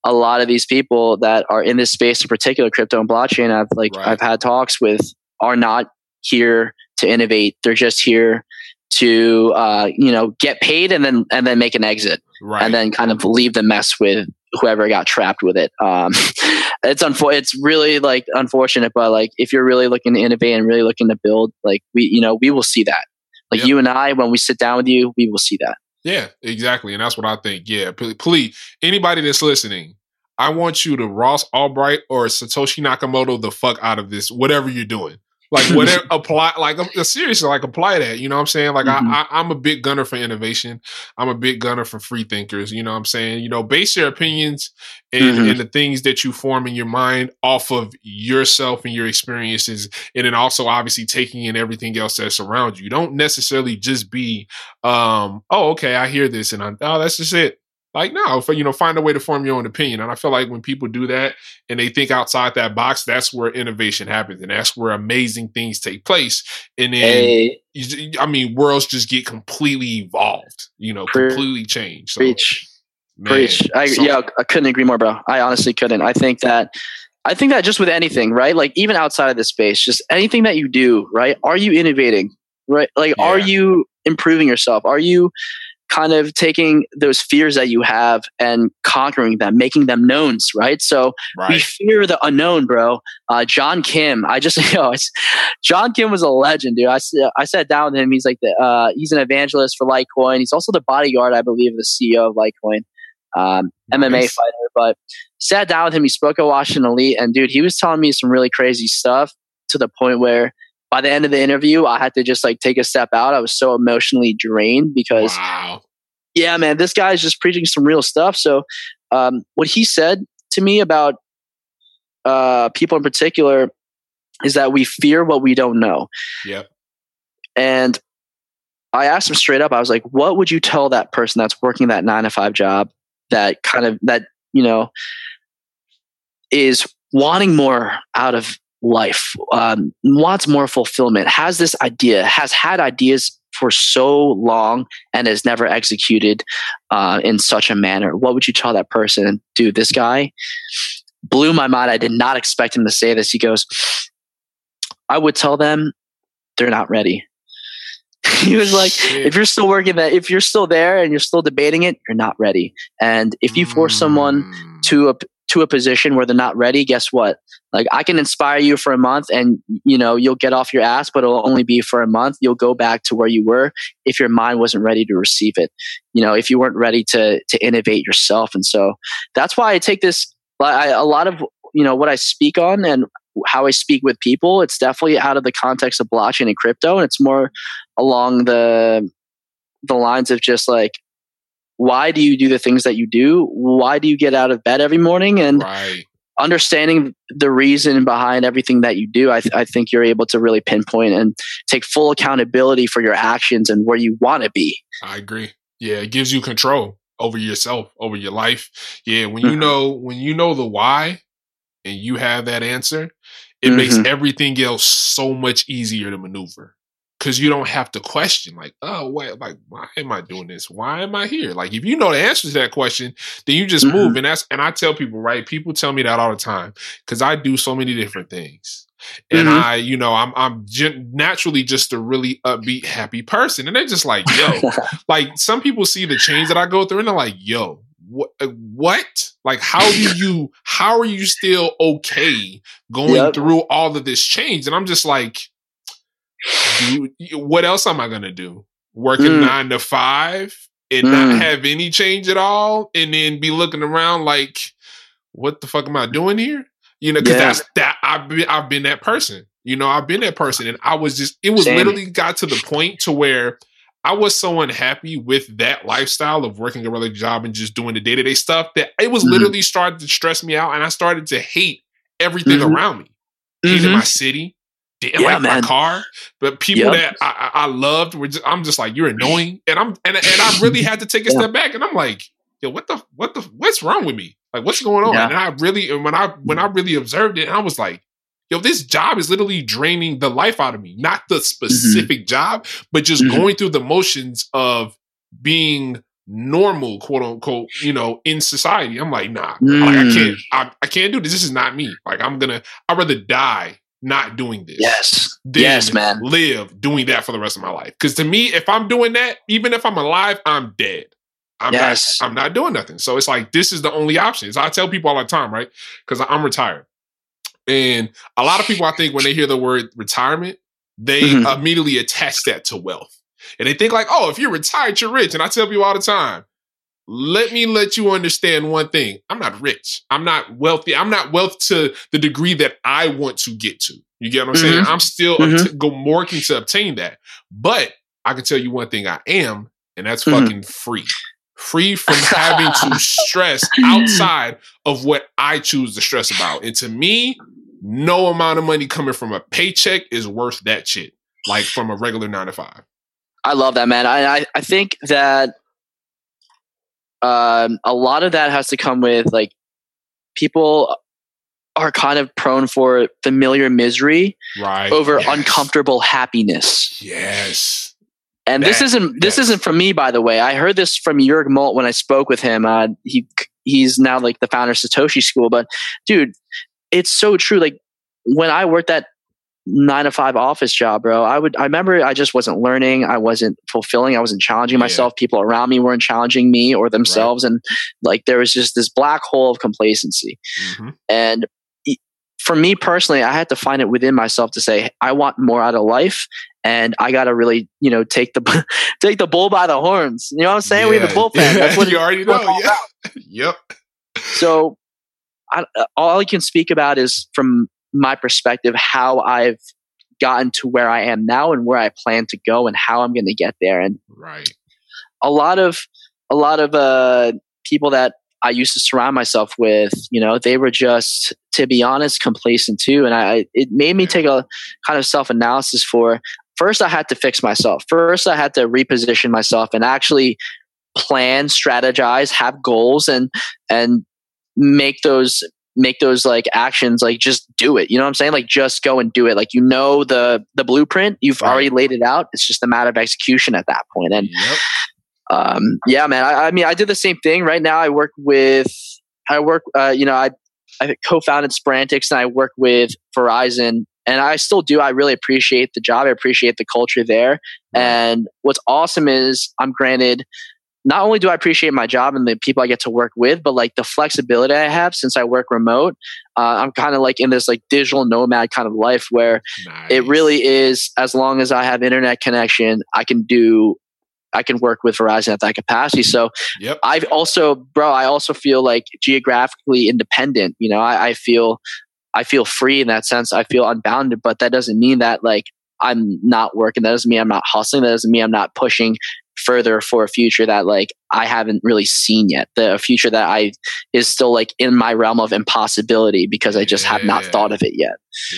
a lot of these people that are in this space, in particular, crypto and blockchain, I've like Right. I've had talks with, are not here to innovate. They're just here to uh, you know get paid and then and then make an exit Right. and then kind of leave the mess with whoever got trapped with it. Um, (laughs) it's unfor- it's really like unfortunate, but like if you're really looking to innovate and really looking to build, like we, you know, we will see that. Like Yep. you and I, when we sit down with you, we will see that. Yeah, exactly. And that's what I think. Yeah. Please, please, anybody that's listening, I want you to Ross Ulbricht or Satoshi Nakamoto the fuck out of this, whatever you're doing. Like (laughs) whatever apply like uh, seriously, like apply that. You know what I'm saying? Like Mhm. I, I I'm a big gunner for innovation. I'm a big gunner for free thinkers. You know what I'm saying? You know, base your opinions and, Mhm. and the things that you form in your mind off of yourself and your experiences. And then also obviously taking in everything else that's around you. Don't necessarily just be um, oh, okay, I hear this and I'm oh, that's just it. Like, no, for you know, find a way to form your own opinion. And I feel like when people do that and they think outside that box, that's where innovation happens and that's where amazing things take place. And then Hey, you, I mean, worlds just get completely evolved, you know, Pre- completely changed. So, preach, man, preach. I, so- yeah, I couldn't agree more, bro. I honestly couldn't. I think that, I think that just with anything, right? Like even outside of this space, just anything that you do, right? Are you innovating, right? Like, are you improving yourself? Are you kind of taking those fears that you have and conquering them, making them knowns, right? So we fear the unknown, bro. Uh, John Kim, I just, (laughs) you know, it's, John Kim was a legend, dude. I, I sat down with him. He's like the, uh, he's an evangelist for Litecoin. He's also the bodyguard, I believe, of the CEO of Litecoin. um, MMA fighter. But sat down with him. He spoke at Washington Elite, and dude, he was telling me some really crazy stuff to the point where by the end of the interview, I had to just like take a step out. I was so emotionally drained because Wow. yeah, man, this guy's just preaching some real stuff. So, um, what he said to me about uh, people in particular is that we fear what we don't know. Yep. And I asked him straight up, I was like, what would you tell that person that's working that nine to five job that kind of, that, you know, is wanting more out of life, um, wants more fulfillment, has this idea, has had ideas for so long and has never executed uh, in such a manner? What would you tell that person? Dude, this guy blew my mind. I did not expect him to say this. He goes, I would tell them they're not ready. (laughs) he was like, Shit. if you're still working that, if you're still there and you're still debating it, you're not ready. And if you force someone Mm. to a to a position where they're not ready, guess what? Like I can inspire you for a month and you know, you'll get off your ass, but it'll only be for a month. You'll go back to where you were if your mind wasn't ready to receive it. You know, if you weren't ready to to innovate yourself. And so that's why I take this I, a lot of you know what I speak on and how I speak with people, it's definitely out of the context of blockchain and crypto, and it's more along the the lines of just like why do you do the things that you do? Why do you get out of bed every morning? And Right. understanding the reason behind everything that you do, I, th- I think you're able to really pinpoint and take full accountability for your actions and where you want to be. I agree. Yeah, it gives you control over yourself, over your life. Yeah, when you Mhm. know when you know the why and you have that answer, it makes Mhm. everything else so much easier to maneuver. Cause you don't have to question like, oh wait, like why am I doing this? Why am I here? Like if you know the answer to that question, then you just Mhm. move. And that's and I tell people, right? People tell me that all the time because I do so many different things. And Mhm. I, you know, I'm I'm gen- naturally just a really upbeat, happy person. And they're just like, yo, (laughs) like some people see the change that I go through and they're like, yo, what what? Like how do (laughs) you how are you still okay going Yep. through all of this change? And I'm just like, dude, what else am I gonna do? Working Mm. nine to five and Mm. not have any change at all, and then be looking around like, what the fuck am I doing here? You know, because Yeah. that's that I've been I've been that person. You know, I've been that person, and I was just it was Same. literally got to the point to where I was so unhappy with that lifestyle of working a regular job and just doing the day to day stuff that it was Mhm. literally started to stress me out, and I started to hate everything Mhm. around me. Hated Mhm. my city, didn't Yeah, like my car, but people Yep. that I, I loved were just I'm just like you're annoying, and I'm and and I really had to take a (laughs) Yeah. step back, and I'm like, yo, what the what the what's wrong with me? Like, what's going on? Yeah. And I really and when I when I really observed it, I was like. Yo, this job is literally draining the life out of me. Not the specific job, but just Mhm. going through the motions of being normal, quote unquote, you know, in society. I'm like, nah, like I Mm. can't, I, I can't do this. This is not me. Like I'm gonna, I'd rather die not doing this. yes. Yes, man. Live doing that for the rest of my life. Because to me, if I'm doing that, even if I'm alive, I'm dead. I'm Yes. not. I'm not doing nothing. So it's like this is the only option. So I tell people all the time, right? Because I'm retired, and a lot of people, I think, when they hear the word retirement, they Mhm. immediately attach that to wealth, and they think like, oh, if you're retired, you're rich. And I tell people all the time, let me let you understand one thing. I'm not rich. I'm not wealthy. I'm not wealth to the degree that I want to get to. You get what I'm saying? I'm still Mhm. obt- go working to obtain that. But I can tell you one thing I am, and that's Mhm. fucking free. Free from having to stress (laughs) outside of what I choose to stress about. And to me, no amount of money coming from a paycheck is worth that shit. Like from a regular nine to five. I love that, man. I, I, I think that um, a lot of that has to come with like people are kind of prone for familiar misery Right. over Yes. uncomfortable happiness. Yes. And this isn't this yes. isn't from me, by the way. I heard this from Jörg Molt when I spoke with him. Uh, he he's now like the founder of Satoshi School. But dude, it's so true. Like when I worked that nine to five office job, bro, I would I remember I just wasn't learning. I wasn't fulfilling. I wasn't challenging Yeah. myself. People around me weren't challenging me or themselves, and like there was just this black hole of complacency. Mhm. And for me personally, I had to find it within myself to say, I want more out of life. And I got to really, you know, take the (laughs) take the bull by the horns. You know what I'm saying? We have the Yeah. bullpen. (laughs) That's what you already know. Yeah. (laughs) yep. So, I, all I can speak about is from my perspective how I've gotten to where I am now and where I plan to go and how I'm going to get there. And right, a lot of a lot of uh, people that I used to surround myself with, you know, they were just, to be honest, complacent too. And I, it made me take a kind of self analysis for first, I had to fix myself. First, I had to reposition myself and actually plan, strategize, have goals, and and make those make those like actions like just do it you know what i'm saying like just go and do it like you know the the blueprint you've Right. already laid it out it's just a matter of execution at that point and yep, um, yeah, man. I, I mean, I did the same thing. Right now, I work with, I work, uh, you know, I, I co-founded Spurantics and I work with Verizon, and I still do. I really appreciate the job. I appreciate the culture there. And what's awesome is I'm granted. Not only do I appreciate my job and the people I get to work with, but like the flexibility I have since I work remote, uh, I'm kind of like in this like digital nomad kind of life where it really is as long as i have internet connection i can do i can work with verizon at that capacity. So Yep. i've also bro i also feel like geographically independent you know? I, I feel i feel free in that sense. I feel unbounded but that doesn't mean that like i'm not working. That doesn't mean i'm not hustling. That doesn't mean i'm not pushing further for a future that like i haven't really seen yet the future that i is still like in my realm of impossibility because i just have not thought of it yet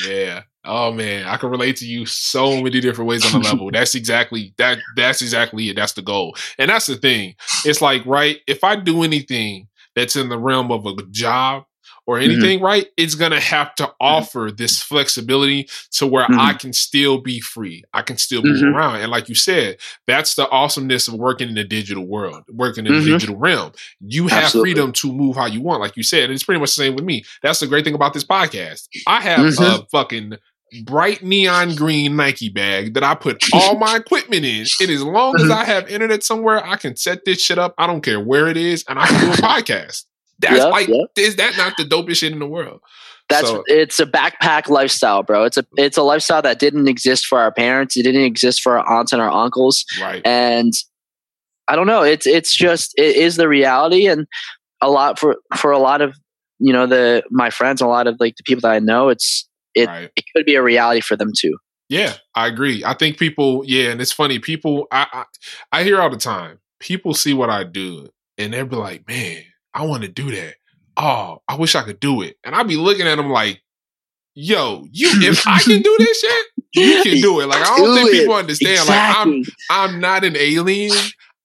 Yeah. Oh man, I can relate to you so many different ways on the level. (laughs) That's exactly that. That's exactly it. That's the goal, and that's the thing. It's like right. If I do anything that's in the realm of a job or mm-hmm. anything, right, it's gonna have to mm-hmm. offer this flexibility to where I mm-hmm. can still be free. I can still move Mhm. around, and like you said, that's the awesomeness of working in the digital world, working in the digital realm. You have Absolutely. freedom to move how you want, like you said. And it's pretty much the same with me. That's the great thing about this podcast. I have a fucking bright neon green Nike bag that I put all (laughs) my equipment in. And as long as. I have internet somewhere, I can set this shit up. I don't care where it is, and I can do a (laughs) podcast. That's Yep, like, yep. is that not the dopest shit in the world? That's So- it's a backpack lifestyle, bro. It's a it's a lifestyle that didn't exist for our parents. It didn't exist for our aunts and our uncles. Right. And I don't know. It's it's just it is the reality, and a lot for for a lot of you know the my friends, a lot of like the people that I know. It's it right. it could be a reality for them too. Yeah, I agree. I think people, yeah, and it's funny. People, I, I, I hear all the time. People see what I do, and they'll be like, "Man, I want to do that. Oh, I wish I could do it." And I'd be looking at them like, "Yo, you, if I can do this shit, you (laughs) can do it." Like I don't Do think it. people understand. Like I'm, I'm not an alien.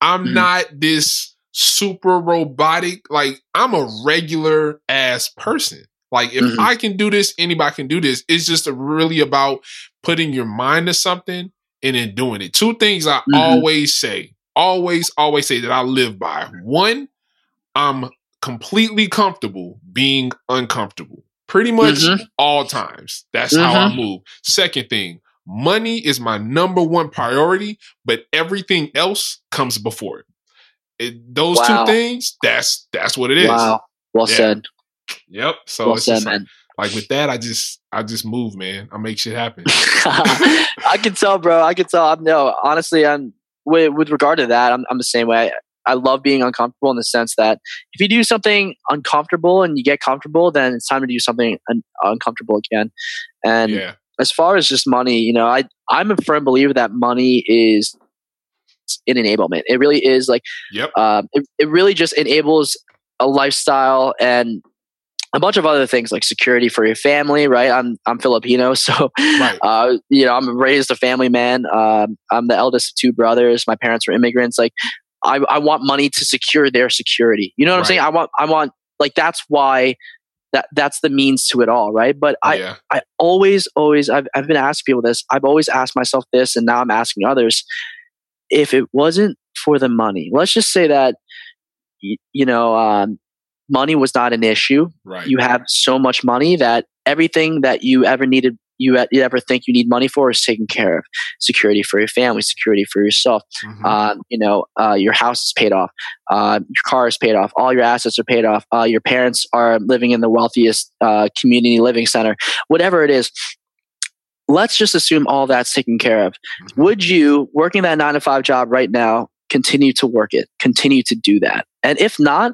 I'm Mhm. not this super robotic. Like I'm a regular ass person. Like if Mhm. I can do this, anybody can do this. It's just really about putting your mind to something and then doing it. Two things I Mhm. always say, always, always say that I live by. One, I'm completely comfortable being uncomfortable. Pretty much Mhm. all times. That's how I move. Second thing, money is my number one priority, but everything else comes before it. It- those Wow. two things, that's that's what it is. Wow. Well Yeah. said. Yep. So well it's said, just like, man. like with that, I just I just move, man. I make shit happen. (laughs) I can tell, bro. I can tell. I'm no, honestly, I'm with, with regard to that. I'm, I'm the same way. I, love being uncomfortable in the sense that if you do something uncomfortable and you get comfortable, then it's time to do something un- uncomfortable again. And yeah. as far as just money, you know, I I'm a firm believer that money is an enablement. It really is like Yep. um, it, it really just enables a lifestyle and a bunch of other things like security for your family right i'm i'm filipino (laughs) so Right. uh, you know i'm raised a family man um, i'm the eldest of two brothers my parents were immigrants like i, I want money to secure their security you know what i'm saying i want i want like that's why that that's the means to it all right but i yeah. I always, always, I've, I've been asking people this. I've always asked myself this, and now I'm asking others. If it wasn't for the money, let's just say that, y- you know, um, money was not an issue. Right. You have so much money that everything that you ever needed, you, you ever think you need money for is taken care of. Security for your family, security for yourself. Mhm. Um, you know, uh, your house is paid off, uh, your car is paid off, all your assets are paid off, uh, your parents are living in the wealthiest uh, community living center, whatever it is. Let's just assume all that's taken care of. Mhm. Would you, working that nine to five job right now, continue to work it, continue to do that? And if not,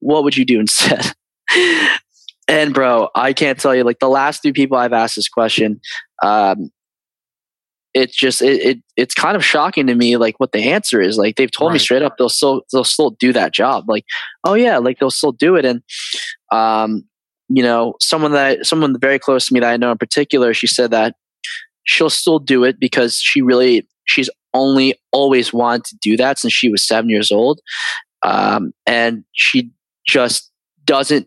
what would you do instead? (laughs) and bro, I can't tell you. Like the last three people I've asked this question, um, it's just it, it, it's kind of shocking to me like what the answer is like they've told right. me straight up they'll still they'll still do that job like oh yeah like they'll still do it and um you know someone that someone very close to me that i know in particular she said that she'll still do it because she really she's only always wanted to do that since she was seven years old um and she just doesn't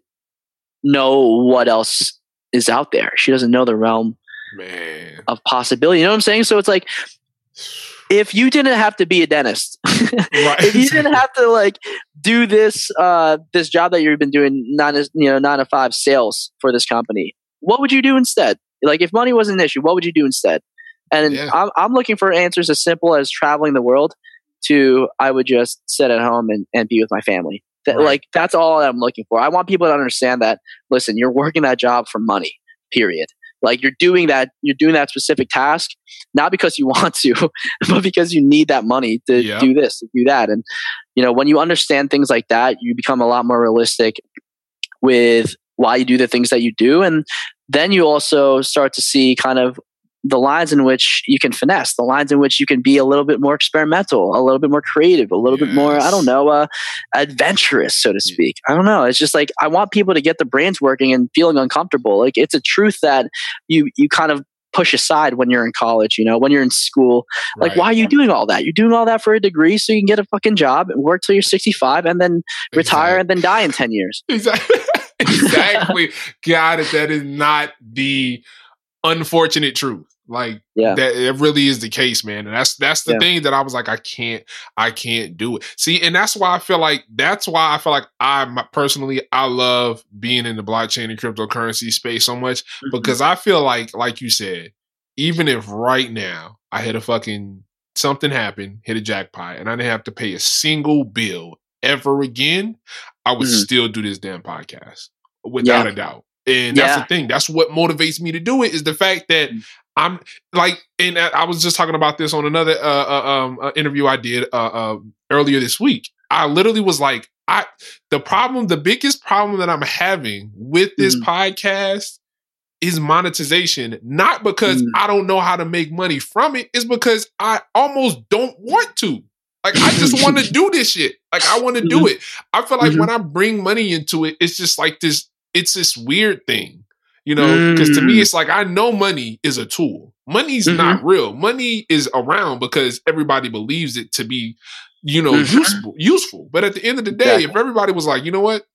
know what else is out there she doesn't know the realm Man. of possibility. You know what I'm saying? So it's like if you didn't have to be a dentist, (laughs) right. if you didn't have to like do this uh, this job that you've been doing nine you know nine to five sales for this company, what would you do instead? Like if money wasn't an issue, what would you do instead? And yeah. I'm I'm looking for answers as simple as traveling the world to I would just sit at home and, and be with my family. That, right. Like that's all I'm looking for. I want people to understand that. Listen, you're working that job for money. Period. Like you're doing that, you're doing that specific task, not because you (laughs) want to, but because you need that money to yep. do this, to do that. And, you know, when you understand things like that, you become a lot more realistic with why you do the things that you do. And then you also start to see kind of the lines in which you can finesse, the lines in which you can be a little bit more experimental, a little bit more creative, a little yes. bit more, I don't know, uh, adventurous, so to speak. I don't know. It's just like I want people to get the brains working and feeling uncomfortable. Like it's a truth that you you kind of push aside when you're in college, you know, when you're in school. Like, right. why are you doing all that? You're doing all that for a degree so you can get a fucking job and work till you're 65 and then exactly. retire and then die in 10 years. (laughs) Exactly. exactly. (laughs) Got it. That is not the unfortunate truth. Like yeah. that it really is the case, man. And that's that's the yeah. thing that I was like, I can't, I can't do it. See, and that's why I feel like that's why I feel like I personally I love being in the blockchain and cryptocurrency space so much mm-hmm. because I feel like, like you said, even if right now I hit a fucking something happened, hit a jackpot, and I didn't have to pay a single bill ever again, I would mm-hmm. still do this damn podcast without yeah. a doubt. And that's yeah. the thing. That's what motivates me to do it is the fact that mm. I'm like, and I was just talking about this on another uh, uh, um, uh, interview I did uh, uh, earlier this week. I literally was like, I the problem, the biggest problem that I'm having with this mm. podcast is monetization. Not because mm. I don't know how to make money from it, it, is because I almost don't want to. Like I just want to (laughs) do this shit. Like I want to do mm-hmm. it. I feel like mm-hmm. when I bring money into it, it's just like this it's this weird thing, you know, because mm. to me, mm. it's like I know money is a tool. Money's mm-hmm. not real. Money is around because everybody believes it to be, you know, mm-hmm. useful. Useful. But at the end of the day, if everybody was like, you know what,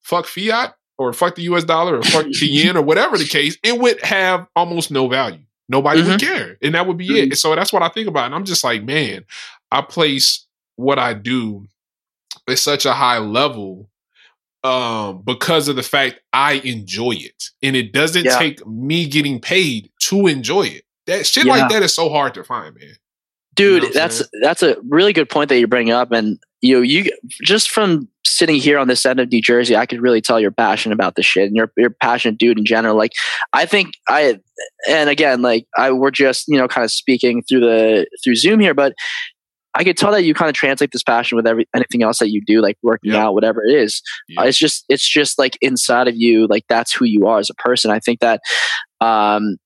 fuck fiat or fuck the U.S. dollar or fuck (laughs) the yen or whatever the case, it would have almost no value. Nobody mm-hmm. would care, and that would be it. Mm-hmm. So that's what I think about, and I'm just like, man, I place what I do at such a high level um because of the fact I enjoy it. And it doesn't yeah. take me getting paid to enjoy it. That shit yeah. like that is so hard to find, man. Dude, you know that's that's a really good point that you bring up and you know, you just from sitting here on this end of New Jersey, I could really tell you're passionate about this shit and you're you're passionate dude in general. Like I think I and again, like I we're just, you know, kind of speaking through the through Zoom here, but I could tell that you kind of translate this passion with every anything else that you do, like working yeah. out, whatever it is. Yeah. Uh, it's just it's just like inside of you, like that's who you are as a person. I think that um,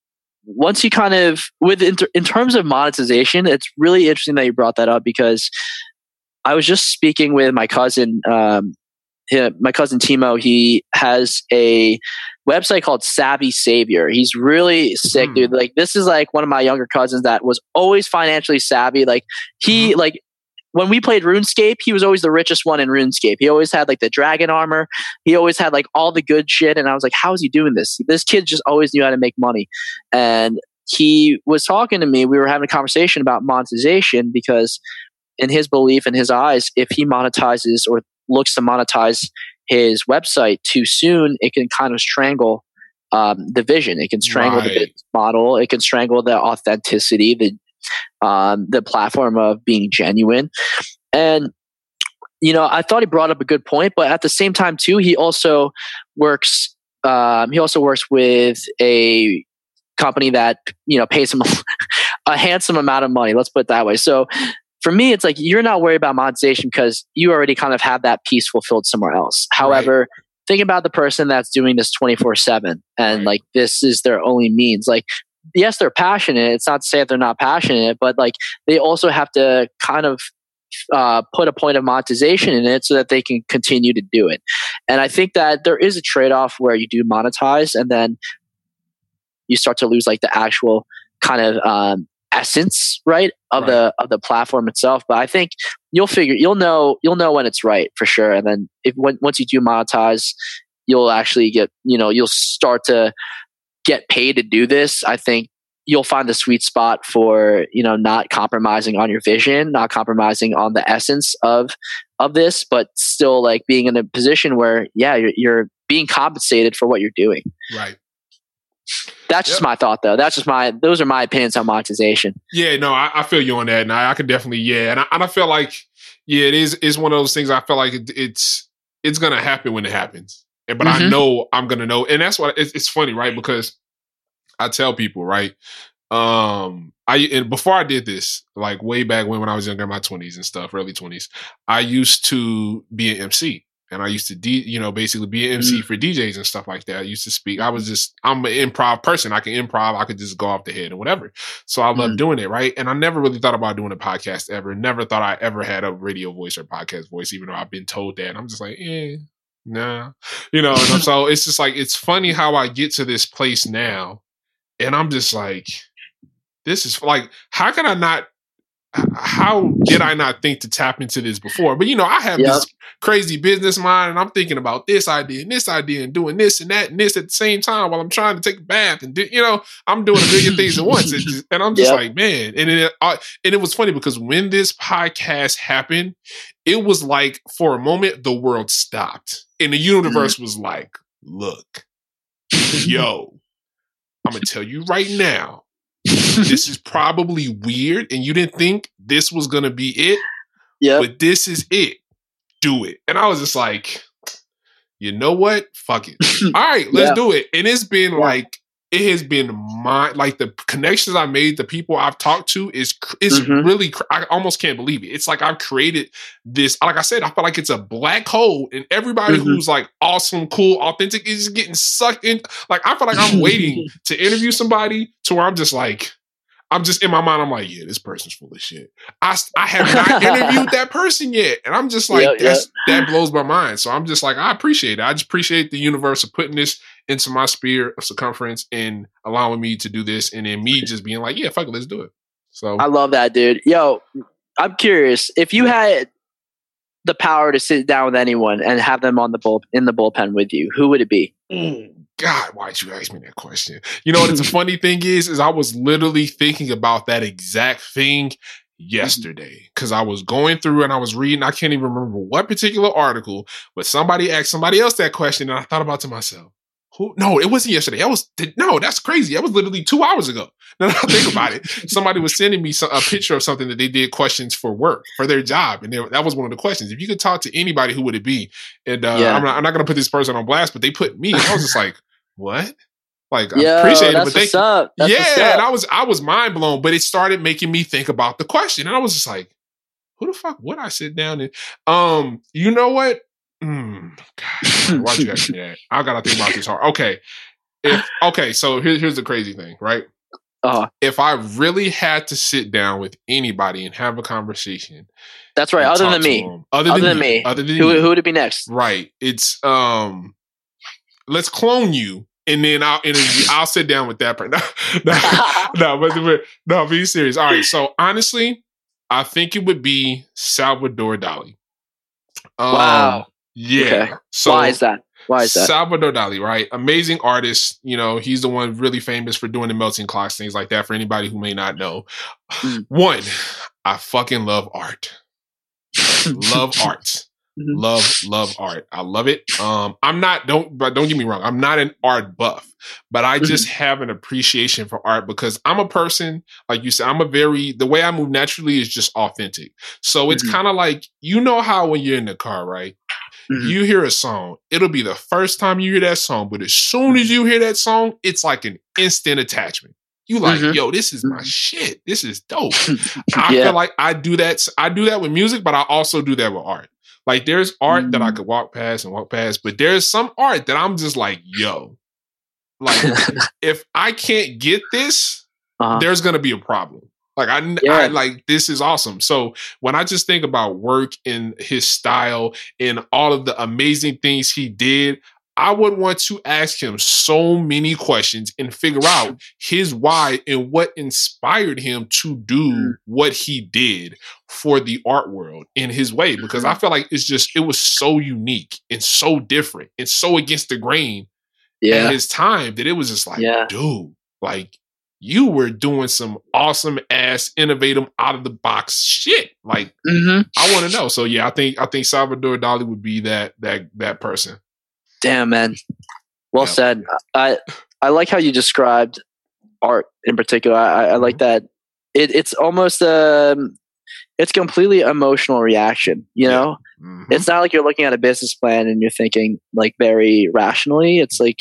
once you kind of with in, in terms of monetization, it's really interesting that you brought that up because I was just speaking with my cousin. Um, my cousin Timo, he has a website called Savvy Savior. He's really sick, mm. dude. Like this is like one of my younger cousins that was always financially savvy. Like he mm. like when we played RuneScape, he was always the richest one in RuneScape. He always had like the dragon armor. He always had like all the good shit. And I was like, how is he doing this? This kid just always knew how to make money. And he was talking to me. We were having a conversation about monetization because, in his belief, in his eyes, if he monetizes or looks to monetize his website too soon, it can kind of strangle um, the vision. It can strangle right. the business model. It can strangle the authenticity, the um, the platform of being genuine. And you know, I thought he brought up a good point, but at the same time, too, he also works. Um, he also works with a company that you know pays him (laughs) a handsome amount of money. Let's put it that way. So for me, it's like you're not worried about monetization because you already kind of have that piece fulfilled somewhere else. However, think about the person that's doing this 24 7 and Right. like this is their only means. Like, yes, they're passionate. It's not to say that they're not passionate, but like they also have to kind of uh, put a point of monetization in it so that they can continue to do it. And I think that there is a trade off where you do monetize and then you start to lose like the actual kind of um, essence, right, of Right. the of the platform itself. But I think you'll figure you'll know you'll know when it's right for sure. And then if when, once you do monetize, you'll actually get you know you'll start to get paid to do this. I think you'll find the sweet spot for you know not compromising on your vision, not compromising on the essence of of this, but still like being in a position where yeah you're, you're being compensated for what you're doing. Right. That's just my thought, though. That's just my those are my opinions on monetization. Yeah, no, I, I feel you on that, and I, I could definitely, yeah, and I, and I feel like, yeah, it is is one of those things. I feel like it, it's it's gonna happen when it happens, and but I Mhm. know I'm gonna know, and that's what it's, it's funny, right? Because I tell people, right? Um, I and before I did this, like way back when when I was younger, in my twenties and stuff, early twenties, I used to be an MC. And I used to, D, you know, basically be an MC for DJs and stuff like that. I used to speak. I was just, I'm an improv person. I can improv. I could just go off the head and whatever. So I love Mm. doing it, right? And I never really thought about doing a podcast ever. Never thought I ever had a radio voice or podcast voice, even though I've been told that. I'm just like, eh, nah, you know. And (laughs) so it's just like it's funny how I get to this place now, and I'm just like, this is like, how can I not? How did I not think to tap into this before? But you know, I have Yep. this crazy business mind, and I'm thinking about this idea and this idea and doing this and that and this at the same time while I'm trying to take a bath and do, you know, I'm doing a million things at once, just- (laughs) and I'm just Yep. like, man. And it, uh, and it was funny because when this podcast happened, it was like for a moment the world stopped, and the universe was like, look, yo, (laughs) I'm gonna tell you right now, (laughs) this is probably weird, and you didn't think this was gonna be it Yep. but this is it. Do it. And I was just like, you know what? Fuck it. (laughs) All right, let's Yeah. do it. And it's been Yeah. like, it has been my like the connections I made, the people I've talked to is is Mhm. really I almost can't believe it. It's like I've created this. Like I said, I feel like it's a black hole, and everybody Mhm. who's like awesome, cool, authentic is getting sucked in. Like I feel like I'm waiting (laughs) to interview somebody to where I'm just like, I'm just in my mind. I'm like, yeah, this person's full of shit. I I have not interviewed that person yet, and I'm just like, Yep, that's that blows my mind. So I'm just like, I appreciate it. I just appreciate the universe of putting this into my sphere of circumference and allowing me to do this, and then me just being like, yeah, fuck it, let's do it. So I love that, dude. Yo, I'm curious if you had the power to sit down with anyone and have them on the bull in the bullpen with you, who would it be? Oh God, why'd you ask me that question? You know what the (laughs) funny thing is, is I was literally thinking about that exact thing yesterday because I was going through and I was reading. I can't even remember what particular article, but somebody asked somebody else that question, and I thought about to myself, who? No, it wasn't yesterday. That was no, that's crazy. That was literally two hours ago. (laughs) Now that I think about it, somebody was sending me some, a picture of something that they did questions for work for their job, and they, that was one of the questions. If you could talk to anybody, who would it be? And uh, Yeah. I'm not, I'm not going to put this person on blast, but they put me. And I was just like, what? Like I Yo, appreciate it, but thank what's you. up. That's yeah, and. I was I was mind blown, but it started making me think about the question, and I was just like, "Who the fuck would I sit down and?" Um, you know what? Mm, God, why'd you ask me that? I gotta think about this hard. Okay, if okay, so here's here's the crazy thing, right? Uh, If I really had to sit down with anybody and have a conversation, that's right. Other than me, them- other, Other than, than me. other than who, you, who would it be next? Right. It's um let's clone you and then I'll interview I'll sit down with that person. (laughs) No, (laughs) no, but, but no, be serious. All right. So honestly, I think it would be Salvador Dali. Um, Wow. Yeah. Okay. So Why is that? Why is that? Salvador Dali, right? Amazing artist. You know, he's the one really famous for doing the melting clocks, things like that. For anybody who may not know, Mm. one, I fucking love art. (laughs) love art. Mhm. Love, love art. I love it. Um, I'm not don't but don't get me wrong. I'm not an art buff, but I Mm-hmm. just have an appreciation for art because I'm a person like you said. I'm a very the way I move naturally is just authentic. So it's Mhm. kind of like you know how when you're in the car, right? Mhm. You hear a song, it'll be the first time you hear that song, but as soon as you hear that song, it's like an instant attachment. You like, Mhm. yo, this is my shit. This is dope. (laughs) I Yeah. feel like I do that. I do that with music, but I also do that with art. Like there's art that I Mm. could walk past and walk past, but there's some art that I'm just like, yo, like (laughs) if I can't get this, Uh-huh. there's gonna be a problem. Like I, I like this is awesome. So when I just think about work and his style and all of the amazing things he did, I would want to ask him so many questions and figure out his why and what inspired him to do Mm. what he did for the art world in his way. Because I feel like it's just it was so unique and so different and so against the grain yeah. at his time that it was just like, Yeah. dude, like you were doing some awesome ass, innovative, out of the box shit. Like hmm I want to know. So yeah, I think I think Salvador Dali would be that that that person. Damn, man. Well Yeah. said. I I like how you described art in particular. I, I like that. It, it's almost um, it's completely emotional reaction. You Yeah. know, Mhm. it's not like you're looking at a business plan and you're thinking like very rationally. It's like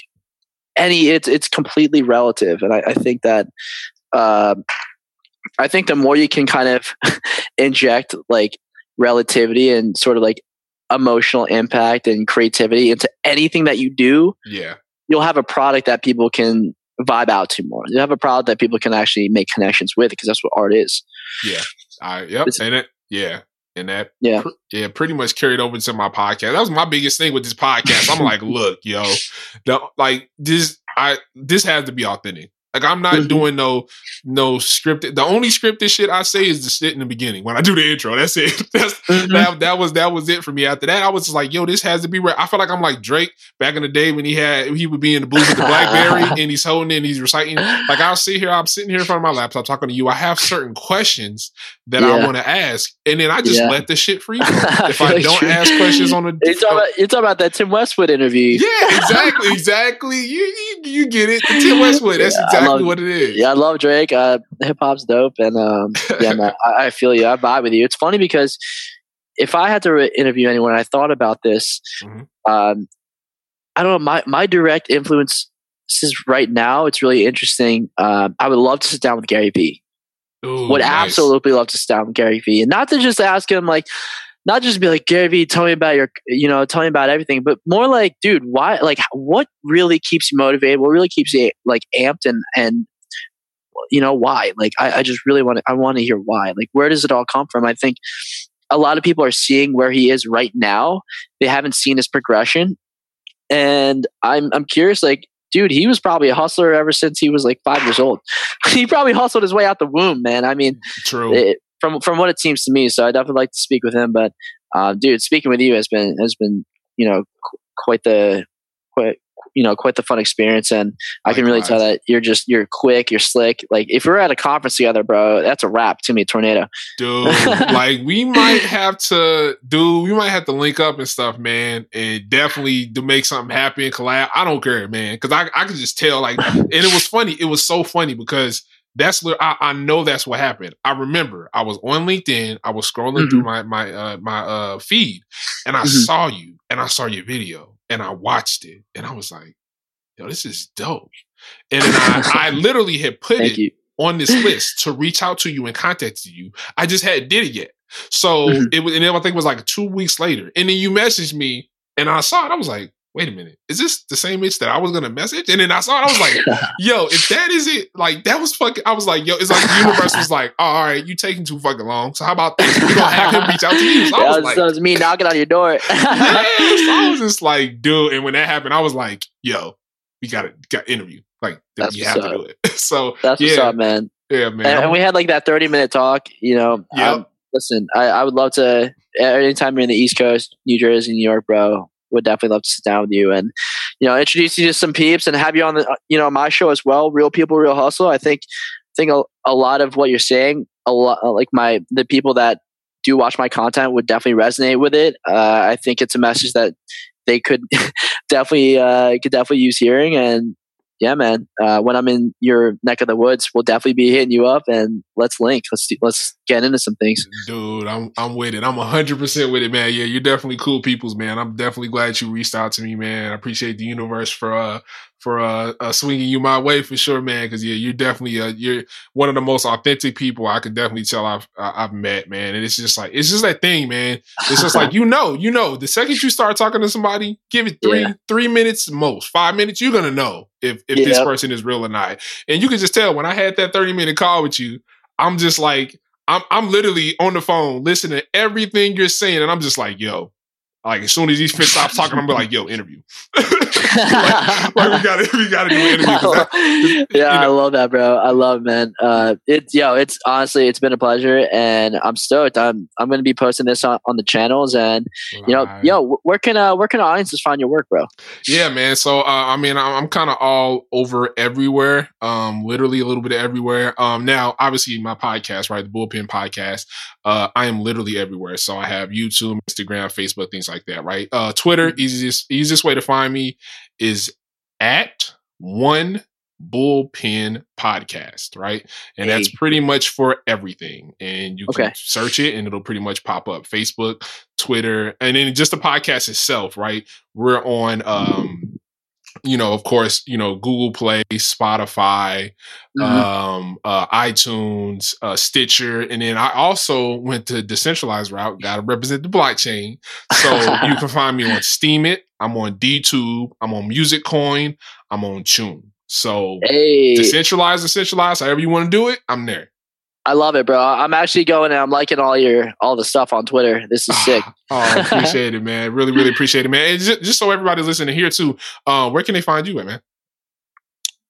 any. It's it's completely relative, and I, I think that. Um, I think the more you can kind of (laughs) inject like relativity and sort of like emotional impact and creativity into anything that you do, yeah, you'll have a product that people can vibe out to more. You have a product that people can actually make connections with because that's what art is. yeah. I yep. It's- and it yeah. And that Yeah. pr- yeah, pretty much carried over to my podcast. That was my biggest thing with this podcast. I'm like, (laughs) look, yo, the, like this, I this has to be authentic. Like I'm not Mhm. doing no no scripted. The only scripted shit I say is the shit in the beginning when I do the intro. (laughs) That's it. That's Mhm. that, that was that was it for me. After that, I was just like, yo, this has to be real. I feel like I'm like Drake back in the day when he had he would be in the booth with the BlackBerry (laughs) and he's holding it and he's reciting. Like I'll sit here, I'm sitting here in front of my laptop talking to you. I have certain questions that I want to ask, and then I just Yeah. let the shit free. (laughs) if I don't you- ask questions on the You're talking, about, talking about that Tim Westwood interview. yeah, exactly, exactly. You, you you get it. The Tim Westwood. That's Yeah, I exactly love- what it is. Yeah, I love Drake. Uh, Hip hop's dope, and um, (laughs) yeah, man, I, I feel you. I vibe with you. It's funny because if I had to re- interview anyone, I thought about this. Mhm. Um, I don't know. My my direct influences right now. It's really interesting. Um, I would love to sit down with Gary Vee. Ooh, would nice. absolutely love to sit down with Gary Vee, and not to just ask him like, not just be like Gary Vee, tell me about your, you know, tell me about everything, but more like, dude, why, like, what really keeps you motivated? What really keeps you like amped and and you know why? Like, I, I just really want to, I want to hear why. Like, where does it all come from? I think a lot of people are seeing where he is right now. They haven't seen his progression, and I'm I'm curious, like. Dude, he was probably a hustler ever since he was like five years old. (laughs) he probably hustled his way out the womb, man. I mean, True. it, from from what it seems to me. So I definitely like to speak with him. But uh, dude, speaking with you has been has been you know qu- quite the quite you know quite the fun experience, and I can really tell that you're just you're quick, you're slick. Like if we're at a conference together, bro, that's a wrap to me. Tornado. dude. like we might have to do. We might have to link up and stuff, man, and definitely to make something happen. Collab. I don't care, man, because I I could just tell. Like, and it was funny. It was so funny because. That's I, I know. That's what happened. I remember I was on LinkedIn. I was scrolling through my my uh, my uh, feed, and I Mhm. saw you, and I saw your video, and I watched it, and I was like, "Yo, this is dope." And I, (laughs) I literally had put Thank it you. on this (laughs) list to reach out to you and contact you. I just hadn't did it yet. So Mhm. it was, and then I think it was like two weeks later. And then you messaged me and I saw it. I was like, wait a minute, is this the same Mitch that I was gonna message? And then I saw it, I was like, (laughs) yo, if that is it, like that was fucking I was like, yo, it's like the universe was like, oh, all right, you taking too fucking long. So how about this? We're gonna have him reach out to you. So I that, was was, like, was me knocking on your door. (laughs) yes. I was just like, dude. And when that happened, I was like, yo, we gotta got interview. Like That's you what's have to do it. (laughs) so That's what's yeah, up, man. yeah, man. And, and we had like that 30 minute talk, you know. Yep. um, listen, I, I would love to, anytime you're in the East Coast, New Jersey, New York, bro, would definitely love to sit down with you and, you know, introduce you to some peeps and have you on the, uh, you know, my show as well. Real people, real hustle. I think, I think a, a lot of what you're saying, a lot, like my, the people that do watch my content would definitely resonate with it. Uh, I think it's a message that they could (laughs) definitely, uh, could definitely use hearing and, yeah, man. Uh, when I'm in your neck of the woods, we'll definitely be hitting you up and let's link. Let's do, let's getting into some things. Dude, I'm I'm with it. I'm 100% with it, man. Yeah, you're definitely cool peoples, man. I'm definitely glad you reached out to me, man. I appreciate the universe for uh for uh, uh swinging you my way for sure, man. Cause yeah, you're definitely uh you're one of the most authentic people I could definitely tell I've I've met, man. And it's just like it's just that thing, man. It's just like (laughs) you know, you know, the second you start talking to somebody, give it three yeah. three minutes most, five minutes, you're gonna know if if this person is real or not. And you can just tell when I had that 30 minute call with you, I'm just like I'm I'm literally on the phone listening to everything you're saying, and I'm just like, yo, like as soon as he stops talking, I'm like, "Yo, interview." (laughs) like, like, we got to we got to do an interview. Yeah, know. I love that, bro. I love, man. Uh, it's yo, it's honestly, it's been a pleasure, and I'm stoked. I'm I'm going to be posting this on, on the channels, and you know, yo, where can uh where can audiences find your work, bro? Yeah, man. So uh, I mean, I'm, I'm kind of all over everywhere. Um, literally a little bit of everywhere. Um, now obviously my podcast, right, the Bullpen Podcast. Uh, I am literally everywhere. So I have YouTube, Instagram, Facebook, things like that, right? Uh, Twitter, mm-hmm. easiest easiest way to find me is at one bullpen podcast, right? And hey. that's pretty much for everything. And you okay. can search it and it'll pretty much pop up. Facebook, Twitter, and then just the podcast itself, right? We're on um you know, of course, you know, Google Play, Spotify, mm-hmm. um, uh, iTunes, uh, Stitcher, and then I also went to decentralized route. Got to represent the blockchain, so you (laughs) can find me on Steemit. I'm on DTube. I'm on Musicoin. I'm on Tune. So hey. decentralized, decentralized, however you want to do it, I'm there. I love it, bro. I'm actually going and I'm liking all your all the stuff on Twitter. This is sick. (sighs) oh, I appreciate it, man. Really, really appreciate it, man. And just, just so everybody's listening here too, uh, where can they find you at, man?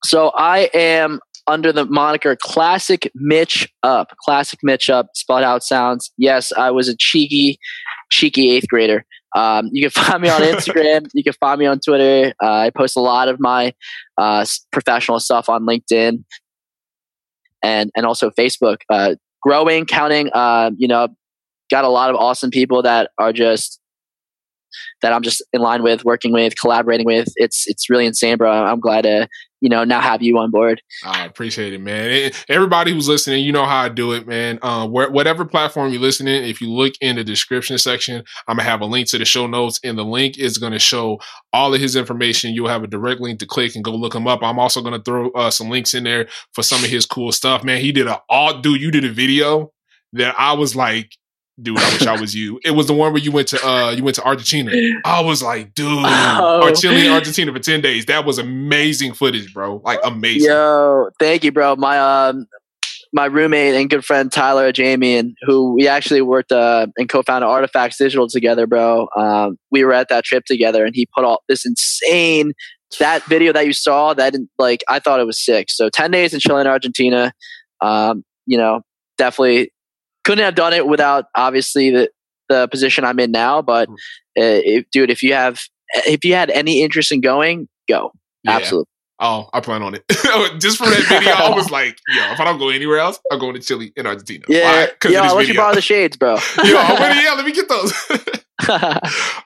So I am under the moniker Classic Mitch Up. Classic Mitch Up, spelled out sounds. Yes, I was a cheeky, cheeky eighth grader. Um, you can (laughs) find me on Instagram. you can find me on Twitter. Uh, I post a lot of my uh, professional stuff on LinkedIn and and also Facebook. Uh, growing, counting. Uh, you know, got a lot of awesome people that are just that I'm just in line with, working with, collaborating with. It's it's really insane, bro. I'm glad to you know now have you on board. I appreciate it, man. Everybody who's listening, you know how I do it, man. Uh, whatever platform you're listening, if you look in the description section, I'm gonna have a link to the show notes, and the link is gonna show all of his information. You'll have a direct link to click and go look him up. I'm also gonna throw uh, some links in there for some of his cool stuff, man. He did a all dude. You did a video that I was like, dude, I wish I was you. It was the one where you went to uh you went to Argentina. I was like, dude, oh. or Chile, Argentina for 10 days. That was amazing footage, bro. Like amazing. Yo, thank you, bro. My um my roommate and good friend Tyler Jamie, and who we actually worked uh, and co-founded Artifacts Digital together, bro. Um, we were at that trip together, and he put all this insane that video that you saw. That like I thought it was sick. So ten days in Chile and Argentina. Um, you know, definitely couldn't have done it without obviously the the position I'm in now. But uh, if, dude, if you have if you had any interest in going, go yeah. absolutely. Oh, I plan on it. (laughs) Just for that video, I was like, yo, if I don't go anywhere else, I'm going to Chile and Argentina. Yeah, yeah. Unless you borrow the shades, bro. (laughs) yo, yeah, let me get those. (laughs) (laughs)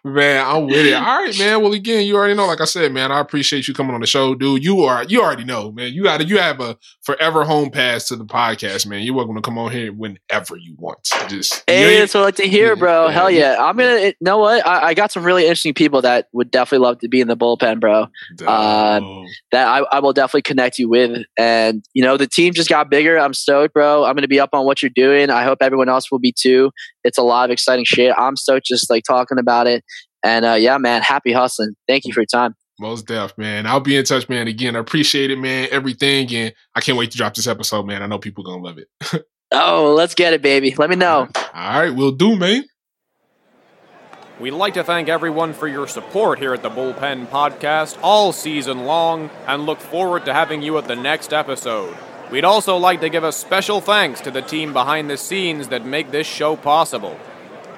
man, I'm with it. All right, man. Well, again, you already know. Like I said, man, I appreciate you coming on the show, dude. You are you already know, man. You got you have a forever home pass to the podcast, man. You're welcome to come on here whenever you want. Just hey, that's what I like to hear, bro. Hell yeah. I'm gonna. You know what? I, I, got some really interesting people that would definitely love to be in the bullpen, bro. Um, that I, I will definitely connect you with, and you know, the team just got bigger. I'm stoked, bro. I'm gonna be up on what you're doing. I hope everyone else will be too. It's a lot of exciting shit. I'm stoked just like talking about it. And uh, yeah, man, happy hustling. Thank you for your time. Most deaf, man. I'll be in touch, man. Again, I appreciate it, man. Everything, and I can't wait to drop this episode, man. I know people gonna love it. (laughs) oh, let's get it, baby. Let me know. All right, All right we'll do, man. We'd like to thank everyone for your support here at the Bullpen Podcast all season long and look forward to having you at the next episode. We'd also like to give a special thanks to the team behind the scenes that make this show possible.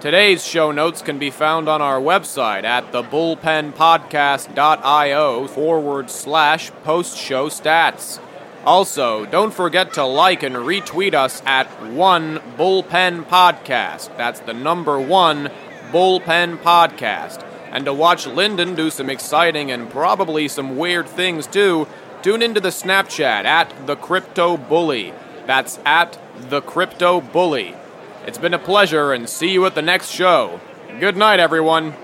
Today's show notes can be found on our website at thebullpenpodcast.io forward slash post show stats. Also, don't forget to like and retweet us at One Bullpen Podcast. That's the number one Bullpen Podcast. And to watch Lyndon do some exciting and probably some weird things too, Tune into the Snapchat at the Crypto Bully. That's at the Crypto Bully. It's been a pleasure, and see you at the next show. Good night, everyone.